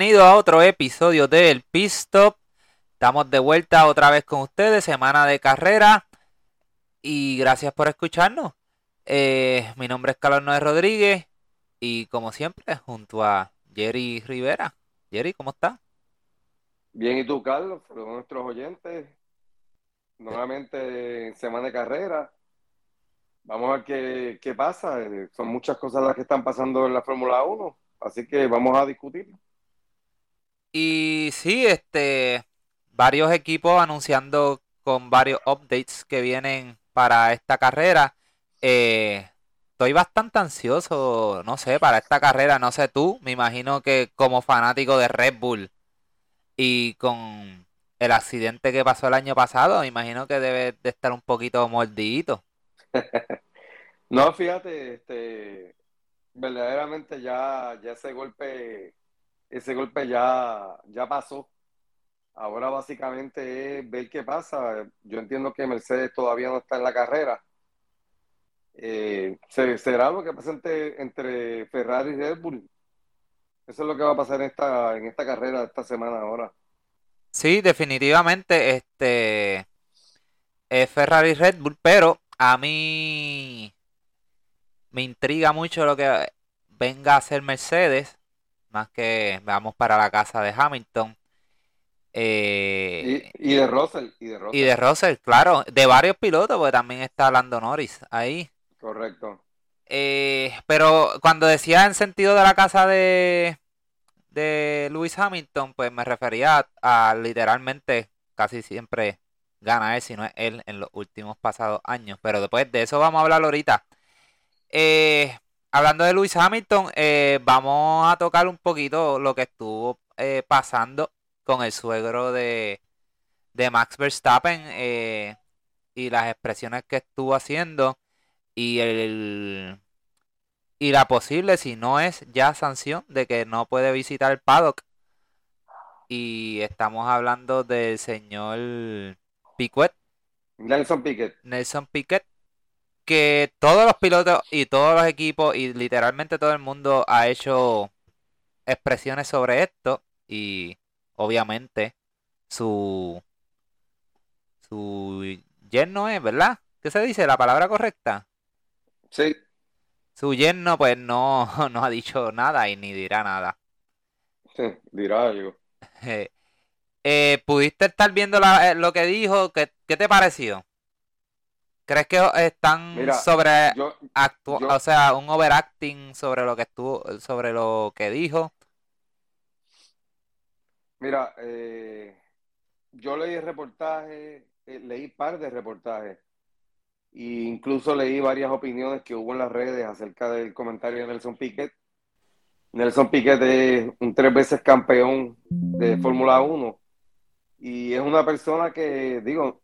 bienvenidos a otro episodio del Pistop. Estamos de vuelta otra vez con ustedes, semana de carrera. Y gracias por escucharnos. Eh, mi nombre es Carlos Noé Rodríguez. Y como siempre, junto a Jerry Rivera. Jerry, ¿cómo estás? Bien, ¿y tú, Carlos? Para nuestros oyentes, nuevamente en semana de carrera. Vamos a ver qué, qué pasa. Eh, Son muchas cosas las que están pasando en la Fórmula 1, así que vamos a discutir. Y sí, este, varios equipos anunciando con varios updates que vienen para esta carrera. Eh, estoy bastante ansioso, no sé, para esta carrera, no sé tú, me imagino que como fanático de Red Bull y con el accidente que pasó el año pasado, me imagino que debe de estar un poquito mordidito. No, fíjate, este, verdaderamente ya, ya ese golpe, ese golpe ya, ya pasó. Ahora básicamente es ver qué pasa. Yo entiendo que Mercedes todavía no está en la carrera. Eh, se- será lo que pasa entre, entre Ferrari y Red Bull. Eso es lo que va a pasar en esta, en esta carrera esta semana ahora. Sí, definitivamente, este es Ferrari Red Bull, pero a mí me intriga mucho lo que venga a hacer Mercedes, más que vamos para la casa de Hamilton. Eh, Y, y de Russell, y de y Russell, de Russell, claro, de varios pilotos, porque también está Lando Norris ahí. correcto. Eh, pero cuando decía en sentido de la casa de, de Lewis Hamilton, pues me refería a, a literalmente casi siempre gana él, si no es él, en los últimos pasados años. Pero después de eso vamos a hablar ahorita. Eh, hablando de Lewis Hamilton, eh, vamos a tocar un poquito lo que estuvo eh, pasando con el suegro de, de Max Verstappen eh, y las expresiones que estuvo haciendo y el y la posible, si no es ya sanción, de que no puede visitar el paddock. Y estamos hablando del señor Piquet, Nelson Piquet. Nelson Piquet, que todos los pilotos y todos los equipos y literalmente todo el mundo ha hecho expresiones sobre esto y obviamente su su yerno es, ¿verdad? ¿Qué se dice? ¿La palabra correcta? Sí, Su yerno pues no, no ha dicho nada y ni dirá nada. sí, dirá algo. Eh, ¿pudiste estar viendo la- eh, lo que dijo? ¿Qué, qué te pareció? ¿Crees que están Mira, sobre Yo, actu- yo, o sea, un overacting sobre lo que estuvo, sobre lo que dijo? mira, eh, yo leí reportajes, eh, leí par de reportajes, e incluso leí varias opiniones que hubo en las redes acerca del comentario de Nelson Piquet. Nelson Piquet es un tres veces campeón de Fórmula 1 y es una persona que, digo,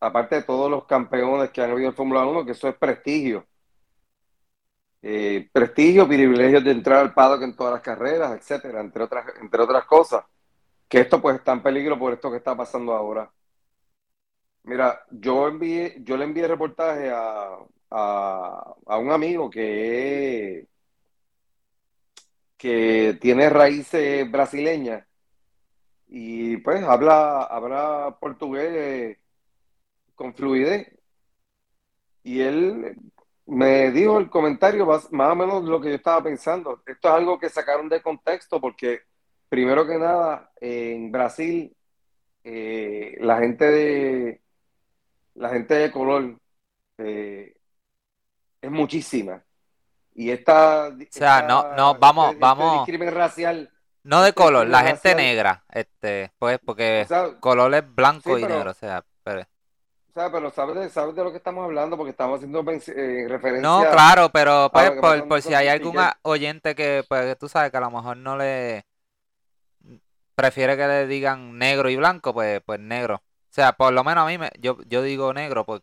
aparte de todos los campeones que han habido en Fórmula 1, que eso es prestigio. Eh, prestigio, privilegios de entrar al paddock en todas las carreras, etcétera, entre otras, entre otras cosas. Que esto pues está en peligro por esto que está pasando ahora. Mira, yo envié, yo le envié reportaje a, a, a un amigo que, que tiene raíces brasileñas y pues habla, habla portugués con fluidez. Y él me dijo el comentario más, más o menos lo que yo estaba pensando. Esto es algo que sacaron de contexto porque, primero que nada, en Brasil, eh, la gente de, la gente de color eh, es muchísima. Y esta, O sea, no, no, vamos, este, este vamos, discrimen racial, no de este color, la gente racial, negra, este, pues, o porque sea, color es sí, blanco y pero, negro, o sea, o sea, pero sabes de, sabes de lo que estamos hablando porque estamos haciendo eh, No, referencia claro, pero pues por, si hay algún oyente que, pues, tú sabes que a lo mejor no le prefiere que le digan negro y blanco, pues, pues negro. O sea, por lo menos a mí me, yo, yo digo negro, pues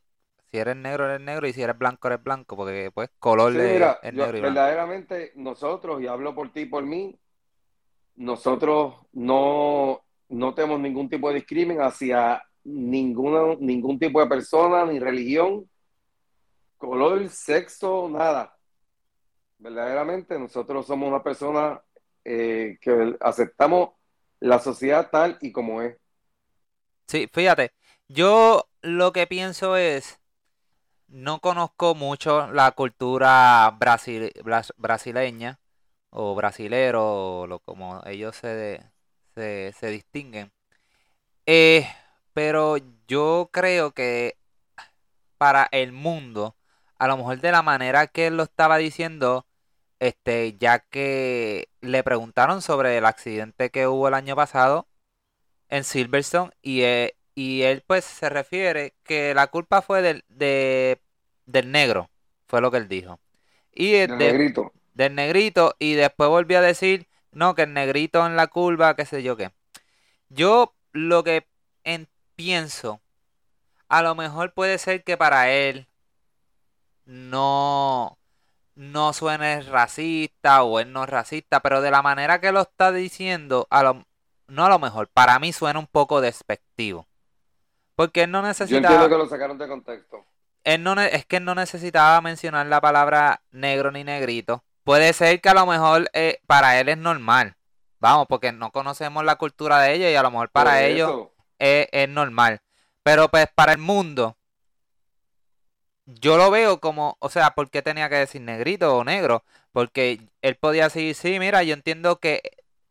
si eres negro eres negro y si eres blanco eres blanco, porque pues color Sí, de, mira, es yo negro y blanco. verdaderamente nosotros, y hablo por ti y por mí, nosotros no, no tenemos ningún tipo de discrimen hacia ninguna, ningún tipo de persona, ni religión, color, sexo, nada. Verdaderamente nosotros somos una persona eh, que aceptamos la sociedad tal y como es. Sí, fíjate, yo lo que pienso es, no conozco mucho la cultura brasileña o brasilero, o lo, como ellos se, se, se distinguen. Eh, pero yo creo que para el mundo, a lo mejor de la manera que él lo estaba diciendo, este, ya que le preguntaron sobre el accidente que hubo el año pasado en Silverstone y, eh, y él pues se refiere que la culpa fue del, del negro, fue lo que él dijo. Y del negrito. Del negrito y después volvió a decir, no, que el negrito en la curva, qué sé yo qué. Yo lo que pienso, a lo mejor puede ser que para él no no suene racista o él no es racista, pero de la manera que lo está diciendo, a lo, no a lo mejor, para mí suena un poco despectivo. Porque él no necesitaba... Yo entiendo que lo sacaron de contexto. Él no, es que él no necesitaba mencionar la palabra negro ni negrito. Puede ser que a lo mejor eh, para él es normal. Vamos, porque no conocemos la cultura de ellos y a lo mejor para ellos es, es normal. Pero pues para el mundo, yo lo veo como, o sea, ¿por qué tenía que decir negrito o negro? Porque él podía decir, sí, mira, yo entiendo que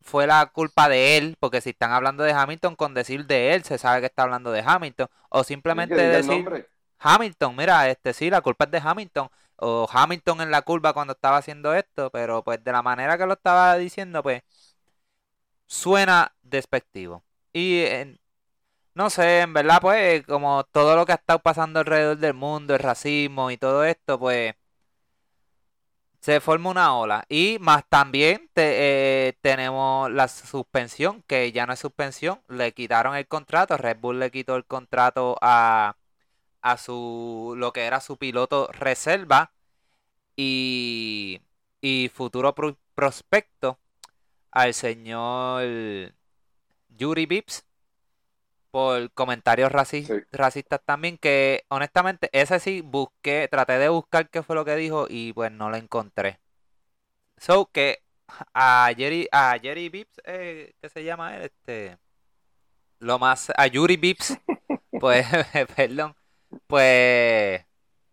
fue la culpa de él, porque si están hablando de Hamilton, con decir de él, se sabe que está hablando de Hamilton. O simplemente decir Hamilton, mira, este sí, la culpa es de Hamilton. O Hamilton en la curva cuando estaba haciendo esto, pero pues de la manera que lo estaba diciendo, pues suena despectivo. Y no sé, en verdad, pues, como todo lo que ha estado pasando alrededor del mundo, el racismo y todo esto, pues, se forma una ola. Y más también eh, tenemos la suspensión, que ya no es suspensión, le quitaron el contrato, Red Bull le quitó el contrato a, a su, lo que era su piloto reserva y, y futuro prospecto al señor Yuri Bips por comentarios racistas también, que honestamente ese sí busqué, traté de buscar qué fue lo que dijo y pues no lo encontré. So que a Jerry, a Jerry Bips, eh, ¿qué se llama él? Este, lo más, a Yuri Bips, pues, perdón, pues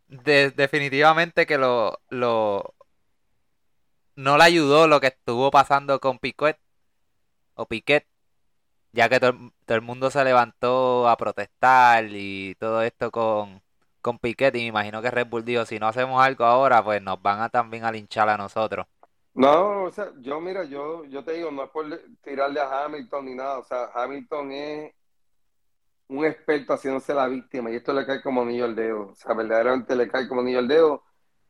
definitivamente que lo, lo, no le ayudó lo que estuvo pasando con Piquet, o Piquet, ya que todo, el mundo se levantó a protestar y todo esto con, con Piquet y me imagino que Red Bull dijo, si no hacemos algo ahora, pues nos van a también a linchar a nosotros. No, o sea, yo mira, yo, yo te digo, no es por tirarle a Hamilton ni nada, o sea, Hamilton es un experto haciéndose la víctima y esto le cae como anillo al dedo, o sea, verdaderamente le cae como anillo al dedo.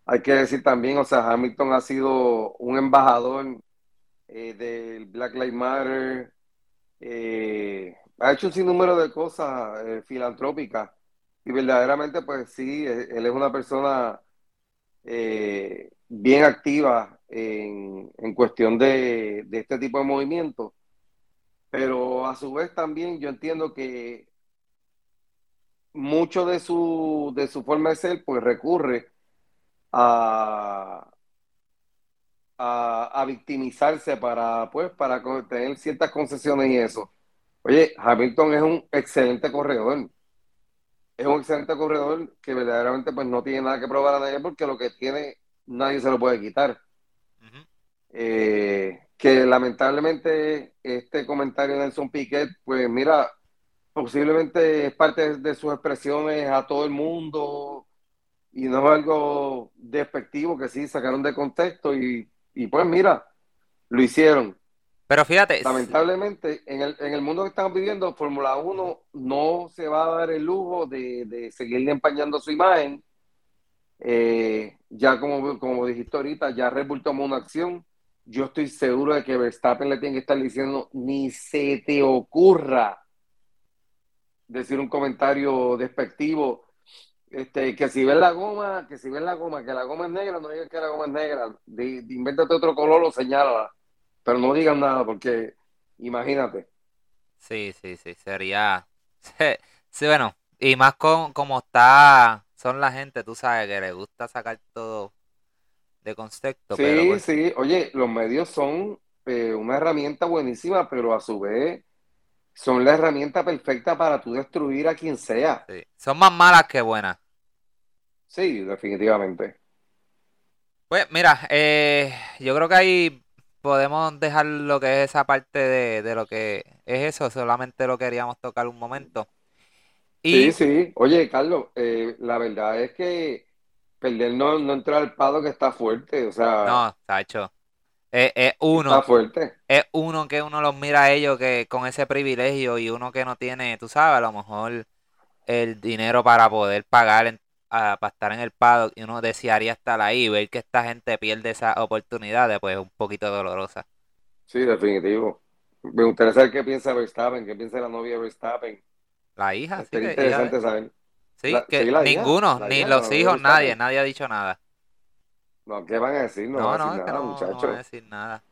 Hay que decir también, o sea, Hamilton ha sido un embajador eh, del Black Lives Matter, eh, ha hecho un sinnúmero de cosas eh, filantrópicas. Y verdaderamente pues sí, eh, él es una persona bien activa en, cuestión de, este tipo de movimientos, pero a su vez también yo entiendo que mucho de su, de su forma de ser pues recurre a, a, victimizarse para, pues, para tener ciertas concesiones y eso. Oye, Hamilton es un excelente corredor. Es un excelente corredor que verdaderamente pues no tiene nada que probar a nadie porque lo que tiene nadie se lo puede quitar. Eh, que lamentablemente este comentario de Nelson Piquet, pues mira, posiblemente es parte de sus expresiones a todo el mundo y no es algo despectivo que sí sacaron de contexto y y pues mira, lo hicieron. Pero fíjate. Lamentablemente, en el, en el mundo que estamos viviendo, Fórmula 1 no se va a dar el lujo de, de seguirle empañando su imagen. Eh, ya como, como dijiste ahorita, ya Red Bull tomó una acción. Yo estoy seguro de que Verstappen le tiene que estar diciendo, ni se te ocurra decir un comentario despectivo este, que si ves la goma, que si ves la goma, que la goma es negra, no digas que la goma es negra. De, invéntate otro color o señala. Pero no digan nada, porque imagínate. Sí, sí, sí, sería. Sí, bueno, y más con como está, son la gente, tú sabes, que le gusta sacar todo de concepto. Sí, pero pues sí, oye, los medios son eh, una herramienta buenísima, pero a su vez son la herramienta perfecta para tú destruir a quien sea. Sí. Son más malas que buenas. Sí, definitivamente. Pues mira, eh, yo creo que ahí podemos dejar lo que es esa parte de, de lo que es eso, solamente lo queríamos tocar un momento. Y... Sí, sí. Oye, Carlos, eh, la verdad es que perder no, no entrar al pado que está fuerte, o sea... No, está hecho. Es, uno. Está fuerte. Es uno que uno los mira a ellos que con ese privilegio y uno que no tiene, tú sabes, a lo mejor el dinero para poder pagar para estar en el paddock y uno desearía estar ahí y ver que esta gente pierde esa oportunidad, pues es un poquito dolorosa. Sí, definitivo. Me gustaría saber qué piensa Verstappen, qué piensa la novia de Verstappen. La hija, sí. interesante saber. Sí, que ninguno, ni los hijos, nadie, nadie ha dicho nada. No, ¿qué van a decir? No, van a decir nada, muchachos. No van a decir nada.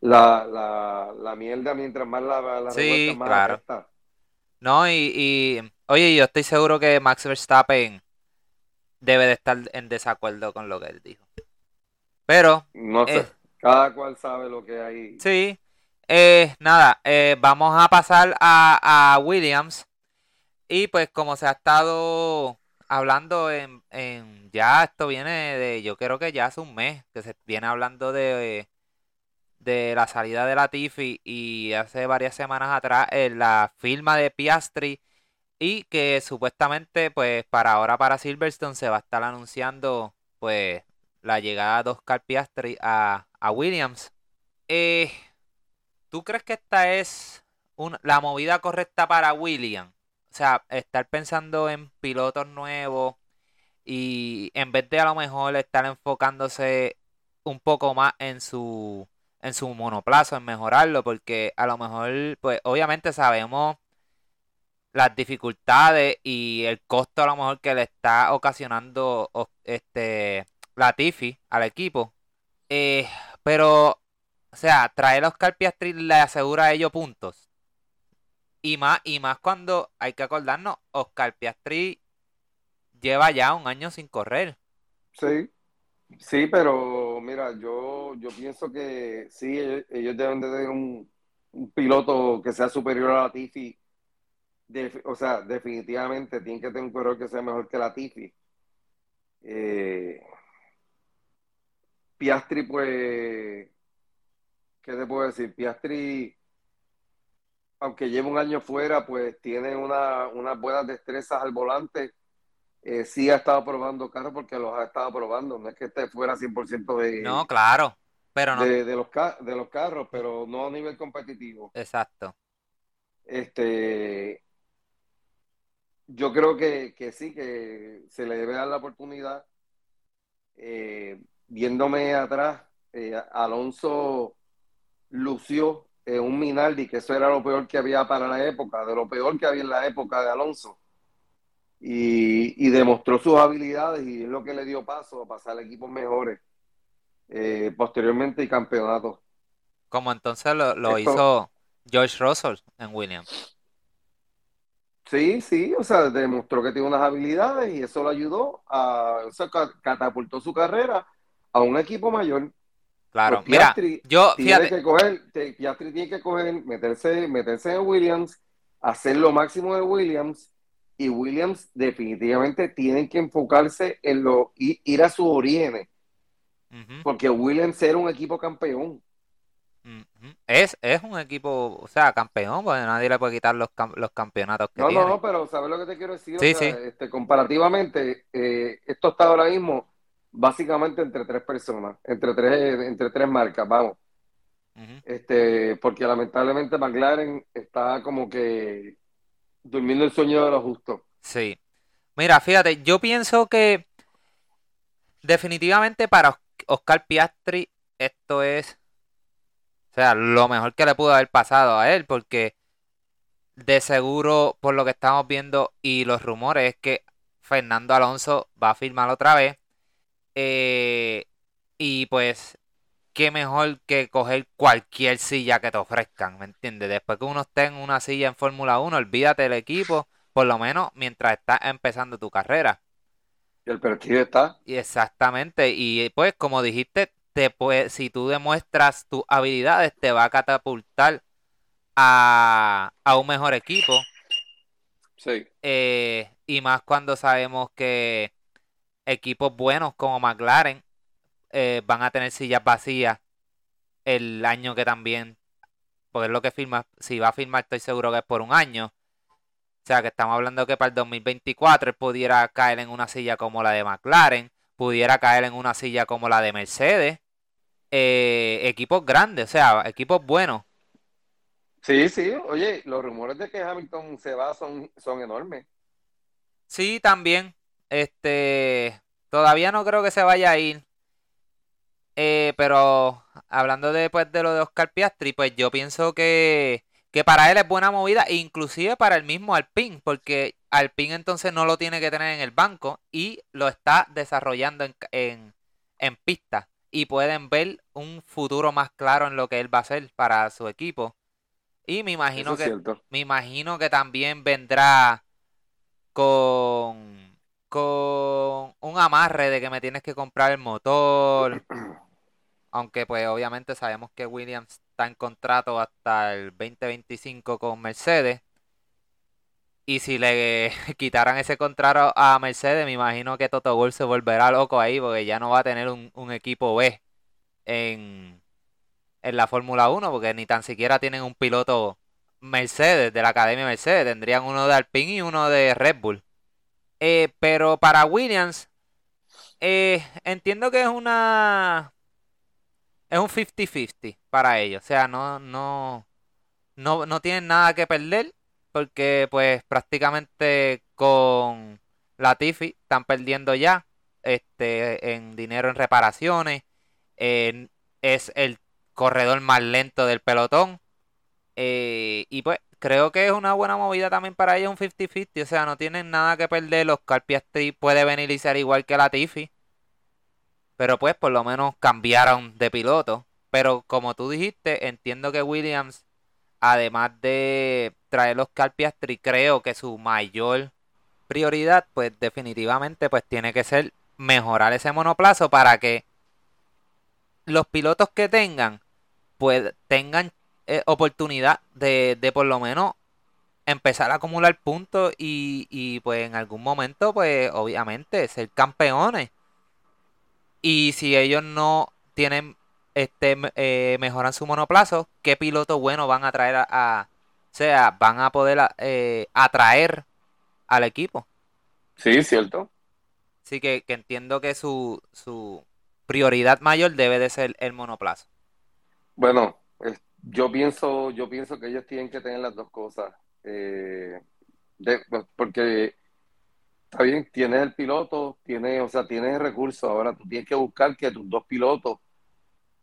La, la, la mierda, mientras más la, la sí, más claro. No, y, y, oye, yo estoy seguro que Max Verstappen debe de estar en desacuerdo con lo que él dijo. Pero... No sé, eh, cada cual sabe lo que hay. Sí, eh, nada, eh, vamos a pasar a, a, Williams. Y pues como se ha estado hablando en, en, ya esto viene de, yo creo que ya hace un mes que se viene hablando de, de la salida de la Tiffy y hace varias semanas atrás en la firma de Piastri y que supuestamente pues para ahora para Silverstone se va a estar anunciando pues la llegada de Oscar Piastri a, a Williams. Eh, ¿Tú crees que esta es la movida correcta para William? O sea, estar pensando en pilotos nuevos y en vez de a lo mejor estar enfocándose un poco más en su en su monoplazo, en mejorarlo, porque a lo mejor, pues obviamente sabemos las dificultades y el costo a lo mejor que le está ocasionando este Latifi al equipo. Eh, pero o sea, traer a Oscar Piastri le asegura a ellos puntos. Y más, y más cuando hay que acordarnos, Oscar Piastri lleva ya un año sin correr. Sí, sí, pero mira, yo, yo pienso que sí, ellos, deben de tener un, piloto que sea superior a la Tifi. o sea, definitivamente tienen que tener un corredor que sea mejor que la Tifi. Eh, Piastri, pues, ¿qué te puedo decir? Piastri, aunque lleva un año fuera, pues tiene una, unas buenas destrezas al volante. Eh, sí ha estado probando carros porque los ha estado probando. No es que esté fuera 100% de... No, claro, pero no. De, los, de los carros, pero no a nivel competitivo. Exacto. Este... Yo creo que, que sí, que se le debe dar la oportunidad. Eh, viéndome atrás, eh, Alonso lució en un Minardi, que eso era lo peor que había para la época, de lo peor que había en la época de Alonso. Y, demostró sus habilidades y es lo que le dio paso a pasar a equipos mejores eh, posteriormente y campeonatos. Como entonces lo, hizo George Russell en Williams. Sí, sí, o sea, demostró que tiene unas habilidades y eso lo ayudó a, o sea, catapultó su carrera a un equipo mayor. Claro, pues mira, yo tiene que coger, Piastri tiene que coger, meterse, meterse en Williams, hacer lo máximo de Williams, y Williams definitivamente tienen que enfocarse en lo, ir a sus orígenes, porque Williams era un equipo campeón. Es, es un equipo, o sea, campeón, porque nadie le puede quitar los, los campeonatos que no, tiene. No, no, pero ¿sabes lo que te quiero decir? Este, comparativamente, eh, esto está ahora mismo básicamente entre tres personas, entre tres, entre tres marcas, vamos. Este, porque lamentablemente McLaren está como que durmiendo el sueño de los justos. Sí. Mira, fíjate, yo pienso que definitivamente para Oscar Piastri esto es, o sea, lo mejor que le pudo haber pasado a él, porque de seguro, por lo que estamos viendo y los rumores, es que Fernando Alonso va a firmar otra vez. Eh, y pues, qué mejor que coger cualquier silla que te ofrezcan, ¿me entiendes? Después que uno esté en una silla en Fórmula 1, olvídate del equipo, por lo menos mientras estás empezando tu carrera. Y el partido está. Y exactamente, y pues como dijiste, te puede, si tú demuestras tus habilidades, te va a catapultar a, a un mejor equipo. Sí. Eh, y más cuando sabemos que equipos buenos como McLaren eh, van a tener sillas vacías el año que también, porque es lo que firma, si va a firmar estoy seguro que es por un año. O sea que estamos hablando que para el 2024 él pudiera caer en una silla como la de McLaren, pudiera caer en una silla como la de Mercedes. Eh, equipos grandes, o sea, equipos buenos. Sí, sí, oye, los rumores de que Hamilton se va son, son enormes. Sí, también. Este, todavía no creo que se vaya a ir. Eh, pero hablando después de lo de Oscar Piastri, pues yo pienso que, que para él es buena movida, inclusive para el mismo Alpine, porque Alpine entonces no lo tiene que tener en el banco y lo está desarrollando en, en, en pista. Y pueden ver un futuro más claro en lo que él va a hacer para su equipo. Y me imagino Eso que me imagino que también vendrá con con un amarre de que me tienes que comprar el motor. Aunque pues obviamente sabemos que Williams está en contrato hasta el 2025 con Mercedes. Y si le quitaran ese contrato a Mercedes, me imagino que Toto Wolff se volverá loco ahí porque ya no va a tener un, equipo B en, en la Fórmula 1 porque ni tan siquiera tienen un piloto Mercedes de la Academia Mercedes. Tendrían uno de Alpine y uno de Red Bull. Eh, pero para Williams, eh, entiendo que es una. Es un 50-50 para ellos. O sea, no, no, no, no tienen nada que perder. Porque, pues, prácticamente con Latifi están perdiendo ya. Este, en dinero en reparaciones. es el corredor más lento del pelotón. Eh, y pues creo que es una buena movida también para ellos un 50-50. O sea, no tienen nada que perder. Los Piastri puede venir y ser igual que Latifi. Pero pues por lo menos cambiaron de piloto. Pero como tú dijiste, entiendo que Williams, además de traer los Piastri, creo que su mayor prioridad, pues definitivamente, pues tiene que ser mejorar ese monoplazo para que los pilotos que tengan, pues tengan eh, oportunidad de, de por lo menos empezar a acumular puntos y, y pues en algún momento, pues obviamente ser campeones. Y si ellos no tienen, este, eh, mejoran su monoplazo, ¿qué piloto bueno van a traer a, a- o sea, van a poder eh, atraer al equipo? Sí, cierto. Así que, que entiendo que su, su prioridad mayor debe de ser el monoplazo. Bueno, es- yo pienso, yo pienso que ellos tienen que tener las dos cosas. Eh, pues, porque está bien, tienes el piloto, tienes, o sea, tienes el recurso. Ahora tú tienes que buscar que tus dos pilotos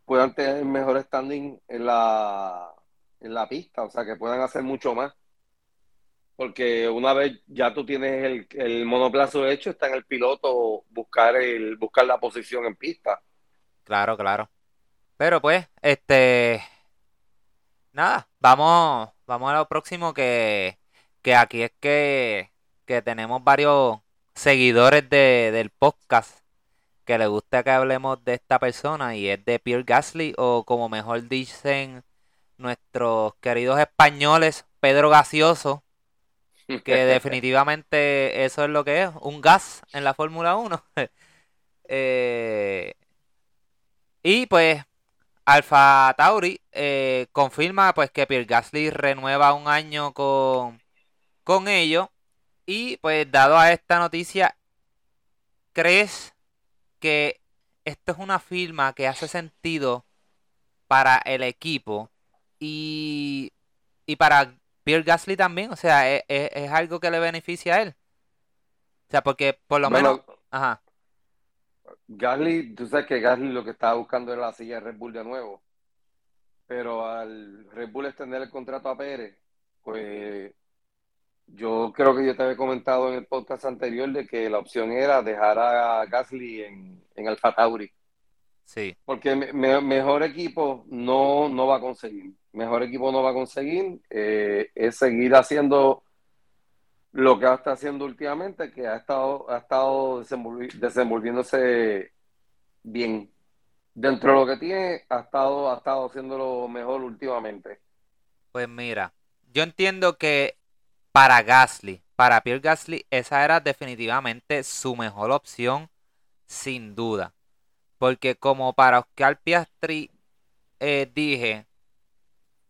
puedan tener mejor standing en la, en la pista, o sea, que puedan hacer mucho más. Porque una vez ya tú tienes el, el monoplazo hecho, está en el piloto buscar el, buscar la posición en pista. Claro, claro. Pero pues, este, nada, vamos, vamos a lo próximo que, que aquí es que, que tenemos varios seguidores de, del podcast que le gusta que hablemos de esta persona y es de Pierre Gasly o como mejor dicen nuestros queridos españoles, Pedro Gaseoso, que definitivamente eso es lo que es, un gas en la Fórmula 1. Eh, y pues Alfa Tauri eh, confirma pues que Pierre Gasly renueva un año con, con ellos. Y pues dado a esta noticia, ¿crees que esto es una firma que hace sentido para el equipo y, y para Pierre Gasly también? O sea, ¿es, es- es algo que le beneficia a él? O sea, porque por lo menos... Ajá, Gasly, tú sabes que Gasly lo que estaba buscando era la silla de Red Bull de nuevo, pero al Red Bull extender el contrato a Pérez, pues yo creo que yo te había comentado en el podcast anterior de que la opción era dejar a Gasly en, en Alfa Tauri, sí, porque me- me- mejor equipo no, no va a conseguir, mejor equipo no va a conseguir, eh, es seguir haciendo lo que está haciendo últimamente, que ha estado, ha estado desenvolvi- desenvolviéndose bien. Dentro de lo que tiene, ha estado, ha estado haciéndolo mejor últimamente. Pues mira, yo entiendo que para Gasly, para Pierre Gasly, esa era definitivamente su mejor opción, sin duda. Porque como para Oscar Piastri eh, dije,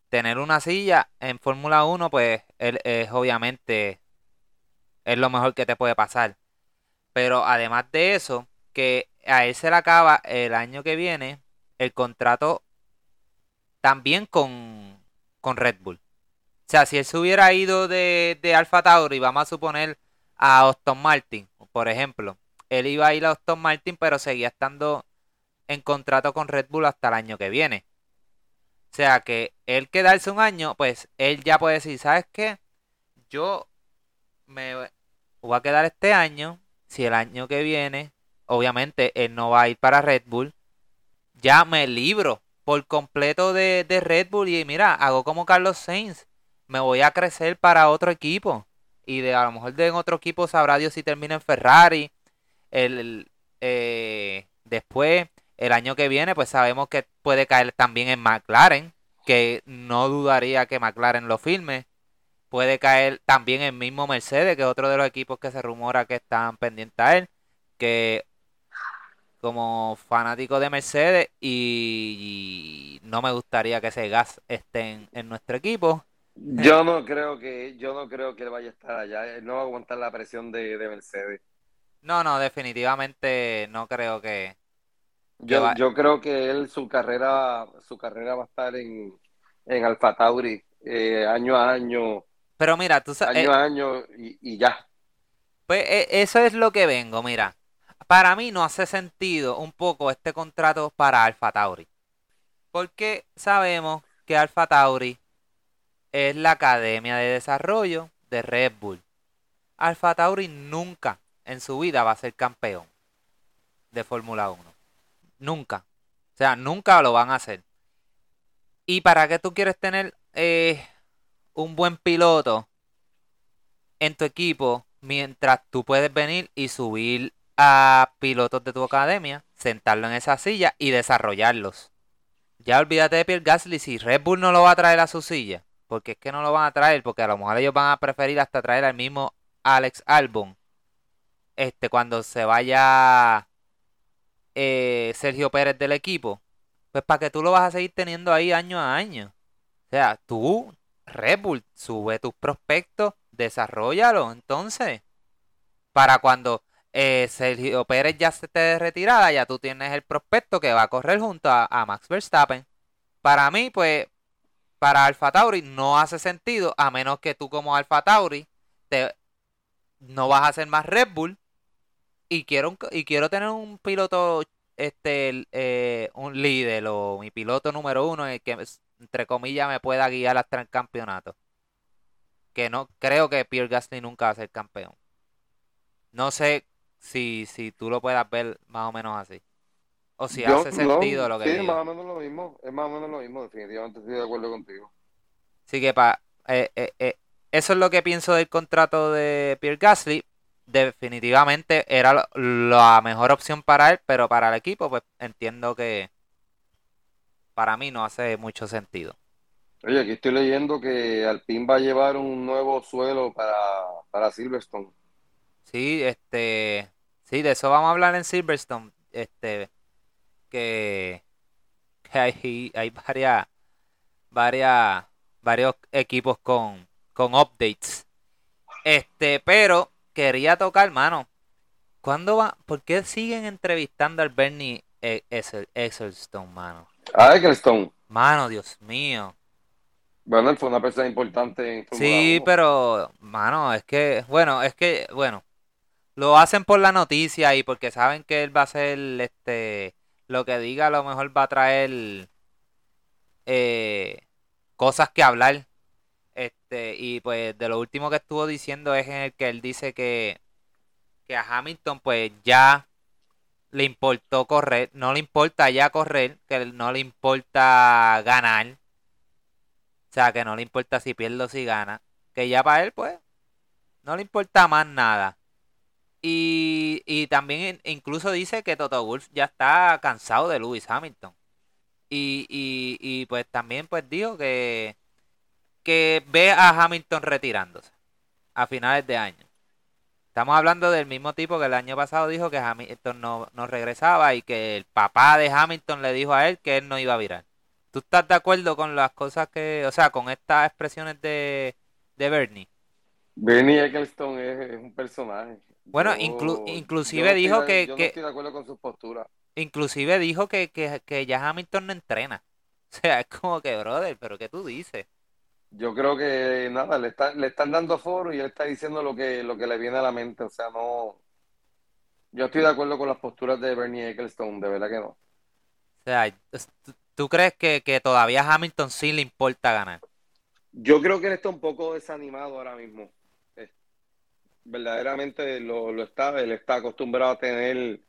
tener una silla en Fórmula 1, pues es obviamente es lo mejor que te puede pasar. Pero además de eso, que a él se le acaba el año que viene el contrato también con, con Red Bull. O sea, si él se hubiera ido de, de Alfa Tauri, vamos a suponer a Austin Martin, por ejemplo, él iba a ir a Austin Martin, pero seguía estando en contrato con Red Bull hasta el año que viene. O sea que él quedarse un año, pues él ya puede decir, ¿sabes qué? Yo me voy a quedar este año. Si el año que viene, obviamente él no va a ir para Red Bull, ya me libro por completo de, Red Bull y mira, hago como Carlos Sainz. Me voy a crecer para otro equipo. Y de a lo mejor de otro equipo sabrá Dios si termina en Ferrari. El, eh, después el año que viene, pues sabemos que puede caer también en McLaren, que no dudaría que McLaren lo firme. Puede caer también en mismo Mercedes, que es otro de los equipos que se rumora que están pendientes a él. Que como fanático de Mercedes y, no me gustaría que ese gas esté en, nuestro equipo. Yo no creo que yo no creo que él vaya a estar allá. no va a aguantar la presión de Mercedes. No, no, definitivamente no creo que, yo, yo creo que él, su carrera, su carrera va a estar en, en Alfa Tauri eh, año a año. Pero mira, tú sabes. Año a eh, año y, ya. Pues eh, eso es lo que vengo, mira. Para mí no hace sentido un poco este contrato para Alfa Tauri. Porque sabemos que Alfa Tauri es la academia de desarrollo de Red Bull. Alfa Tauri nunca en su vida va a ser campeón de Fórmula 1. Nunca. O sea, nunca lo van a hacer. ¿Y para qué tú quieres tener eh, un buen piloto en tu equipo mientras tú puedes venir y subir a pilotos de tu academia, sentarlo en esa silla y desarrollarlos? Ya olvídate de Pierre Gasly si Red Bull no lo va a traer a su silla. Porque es que no lo van a traer, porque a lo mejor ellos van a preferir hasta traer al mismo Alex Albon. Este, cuando se vaya eh, Sergio Pérez del equipo, pues para que tú lo vas a seguir teniendo ahí año a año. O sea, tú, Red Bull, sube tus prospectos, desarrollalo. Entonces, para cuando eh, Sergio Pérez ya se esté retirada, ya tú tienes el prospecto que va a correr junto a, Max Verstappen. Para mí, pues, para Alfa Tauri no hace sentido, a menos que tú como Alfa Tauri te, no vas a ser más Red Bull y quiero y quiero tener un piloto este eh, un líder o mi piloto número uno el que entre comillas me pueda guiar hasta el campeonato. Que no creo que Pierre Gasly nunca va a ser campeón. No sé si si tú lo puedas ver más o menos así. O si hace sentido lo que sí, más o menos lo mismo es más o menos lo mismo definitivamente estoy de acuerdo contigo. Así que para eh, eh, eso es lo que pienso del contrato de Pierre Gasly. Definitivamente era la mejor opción para él, pero para el equipo, pues entiendo que para mí no hace mucho sentido. Oye, aquí estoy leyendo que Alpine va a llevar un nuevo suelo para, para Silverstone. Sí, este, sí, de eso vamos a hablar en Silverstone, este, que, hay, hay varias, varias, varios equipos con, con updates. Este, pero quería tocar, mano. ¿Cuándo va? ¿Por qué siguen entrevistando al Bernie Ecclestone, mano? Ah, Ecclestone. Mano, Dios mío. Bueno, él fue una persona importante en Sí, pero, mano, es que, bueno, es que, bueno, lo hacen por la noticia y porque saben que él va a ser, este, lo que diga a lo mejor va a traer eh, cosas que hablar este, y pues de lo último que estuvo diciendo es en el que él dice que, que a Hamilton pues ya le importó correr, no le importa ya correr, que no le importa ganar. O sea, que no le importa si pierde o si gana. Que ya para él, pues, no le importa más nada. Y, y también incluso dice que Toto Wolf ya está cansado de Lewis Hamilton. Y, y, y pues también pues dijo que, que ve a Hamilton retirándose a finales de año. Estamos hablando del mismo tipo que el año pasado dijo que Hamilton no, no regresaba y que el papá de Hamilton le dijo a él que él no iba a virar. ¿Tú estás de acuerdo con las cosas que, o sea, con estas expresiones de, de Bernie? Bernie Ecclestone es, un personaje. Bueno, inclusive dijo que... Yo que, estoy de acuerdo con su postura. Inclusive dijo que, que, que ya Hamilton no entrena. O sea, es como que, brother, pero ¿qué tú dices? Yo creo que nada, le, le están dando foro y él está diciendo lo que, lo que le viene a la mente. O sea, no. Yo estoy de acuerdo con las posturas de Bernie Ecclestone, de verdad que no. O sea, ¿tú crees que, que todavía a Hamilton sí le importa ganar? Yo creo que él está un poco desanimado ahora mismo. verdaderamente lo, lo está, él está acostumbrado a tener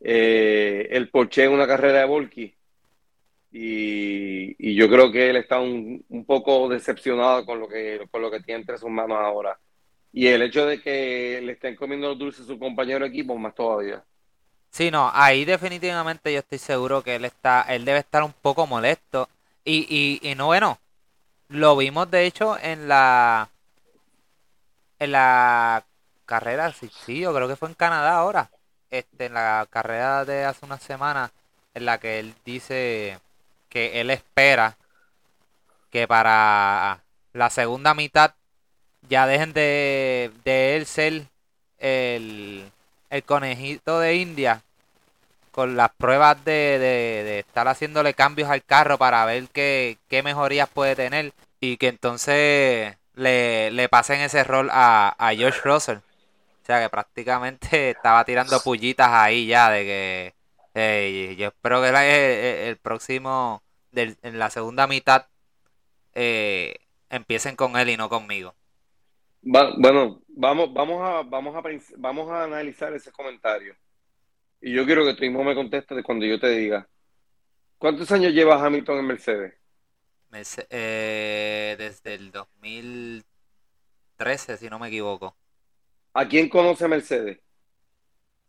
eh, el Porsche en una carrera de Volky. Y, yo creo que él está un, poco decepcionado con lo, que, con lo que tiene entre sus manos ahora. Y el hecho de que le estén comiendo los dulces a su compañero de equipo, más todavía. Sí, no, ahí definitivamente yo estoy seguro que él está, él debe estar un poco molesto. Y, y, y no, bueno, lo vimos de hecho en la en la carrera, sí, sí, yo creo que fue en Canadá ahora este, en la carrera de hace una semana en la que él dice que él espera que para la segunda mitad ya dejen de, de él ser el, el conejito de India con las pruebas de, de, estar haciéndole cambios al carro para ver qué, qué mejorías puede tener y que entonces le, le pasen ese rol a, a George Russell. O sea que prácticamente estaba tirando pullitas ahí ya de que yo espero que el, próximo, en la segunda mitad, eh, empiecen con él y no conmigo. bueno, vamos, vamos, a, vamos, a, vamos a analizar ese comentario. Y yo quiero que tú mismo me contestes cuando yo te diga. ¿Cuántos años lleva Hamilton en Mercedes? Eh, desde el 2013, si no me equivoco. ¿A quién conoce Mercedes?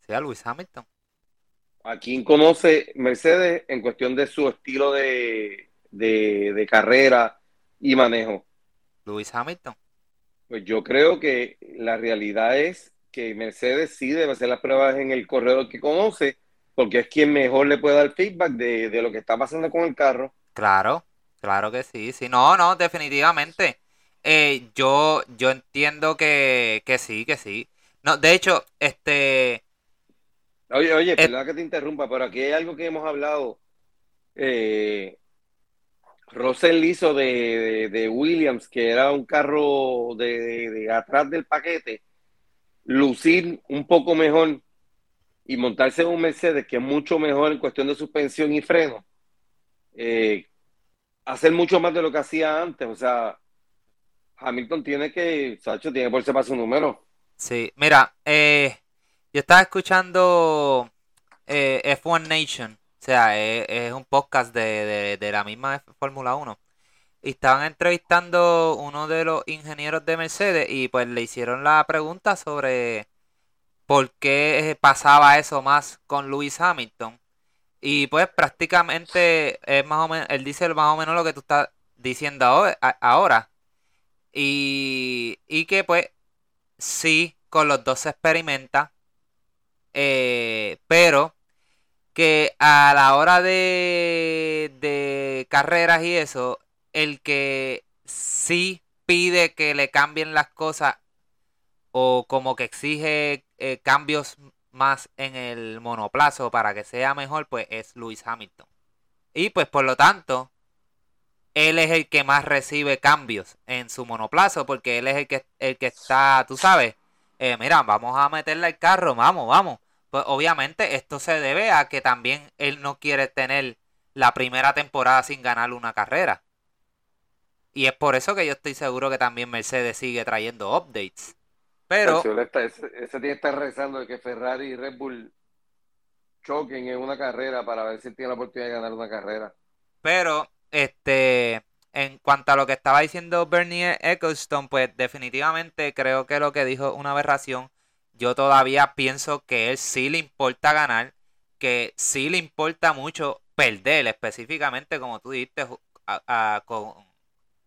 Sí, a Luis Hamilton. ¿A quién conoce Mercedes en cuestión de su estilo de, carrera y manejo? Luis Hamilton. Pues yo creo que la realidad es que Mercedes sí debe hacer las pruebas en el corredor que conoce, porque es quien mejor le puede dar feedback de, lo que está pasando con el carro. Claro, claro que sí, sí, no, no, definitivamente. Eh, yo, yo entiendo que, que sí, que sí. No, de hecho, este... Oye, oye, eh, perdón que te interrumpa, pero aquí hay algo que hemos hablado. Eh, Russell hizo de, Williams, que era un carro de, atrás del paquete, lucir un poco mejor y montarse en un Mercedes, que es mucho mejor en cuestión de suspensión y freno, eh, hacer mucho más de lo que hacía antes. O sea, Hamilton tiene que, Sacho, tiene que ponerse para su número. Sí, mira, eh, yo estaba escuchando eh, F1 Nation, o sea, eh, es, un podcast de, la misma Fórmula 1. Y estaban entrevistando uno de los ingenieros de Mercedes y pues le hicieron la pregunta sobre por qué pasaba eso más con Lewis Hamilton. Y pues prácticamente es más o menos, él dice más o menos lo que tú estás diciendo ahora y, y que pues sí, con los dos se experimenta, eh, pero que a la hora de, carreras y eso, el que sí pide que le cambien las cosas o como que exige eh, cambios más en el monoplazo para que sea mejor, pues es Luis Hamilton. Y pues por lo tanto, él es el que más recibe cambios en su monoplazo, porque él es el que, el que está, tú sabes, eh, mira, vamos a meterle al carro, vamos, vamos. Pues obviamente esto se debe a que también él no quiere tener la primera temporada sin ganar una carrera. Y es por eso que yo estoy seguro que también Mercedes sigue trayendo updates. Pero... ese, ese día está rezando de que Ferrari y Red Bull choquen en una carrera para ver si tiene la oportunidad de ganar una carrera. Pero este, en cuanto a lo que estaba diciendo Bernie Ecclestone, pues definitivamente creo que lo que dijo una aberración yo todavía pienso que él sí le importa ganar, que sí le importa mucho perder, específicamente como tú dijiste, con,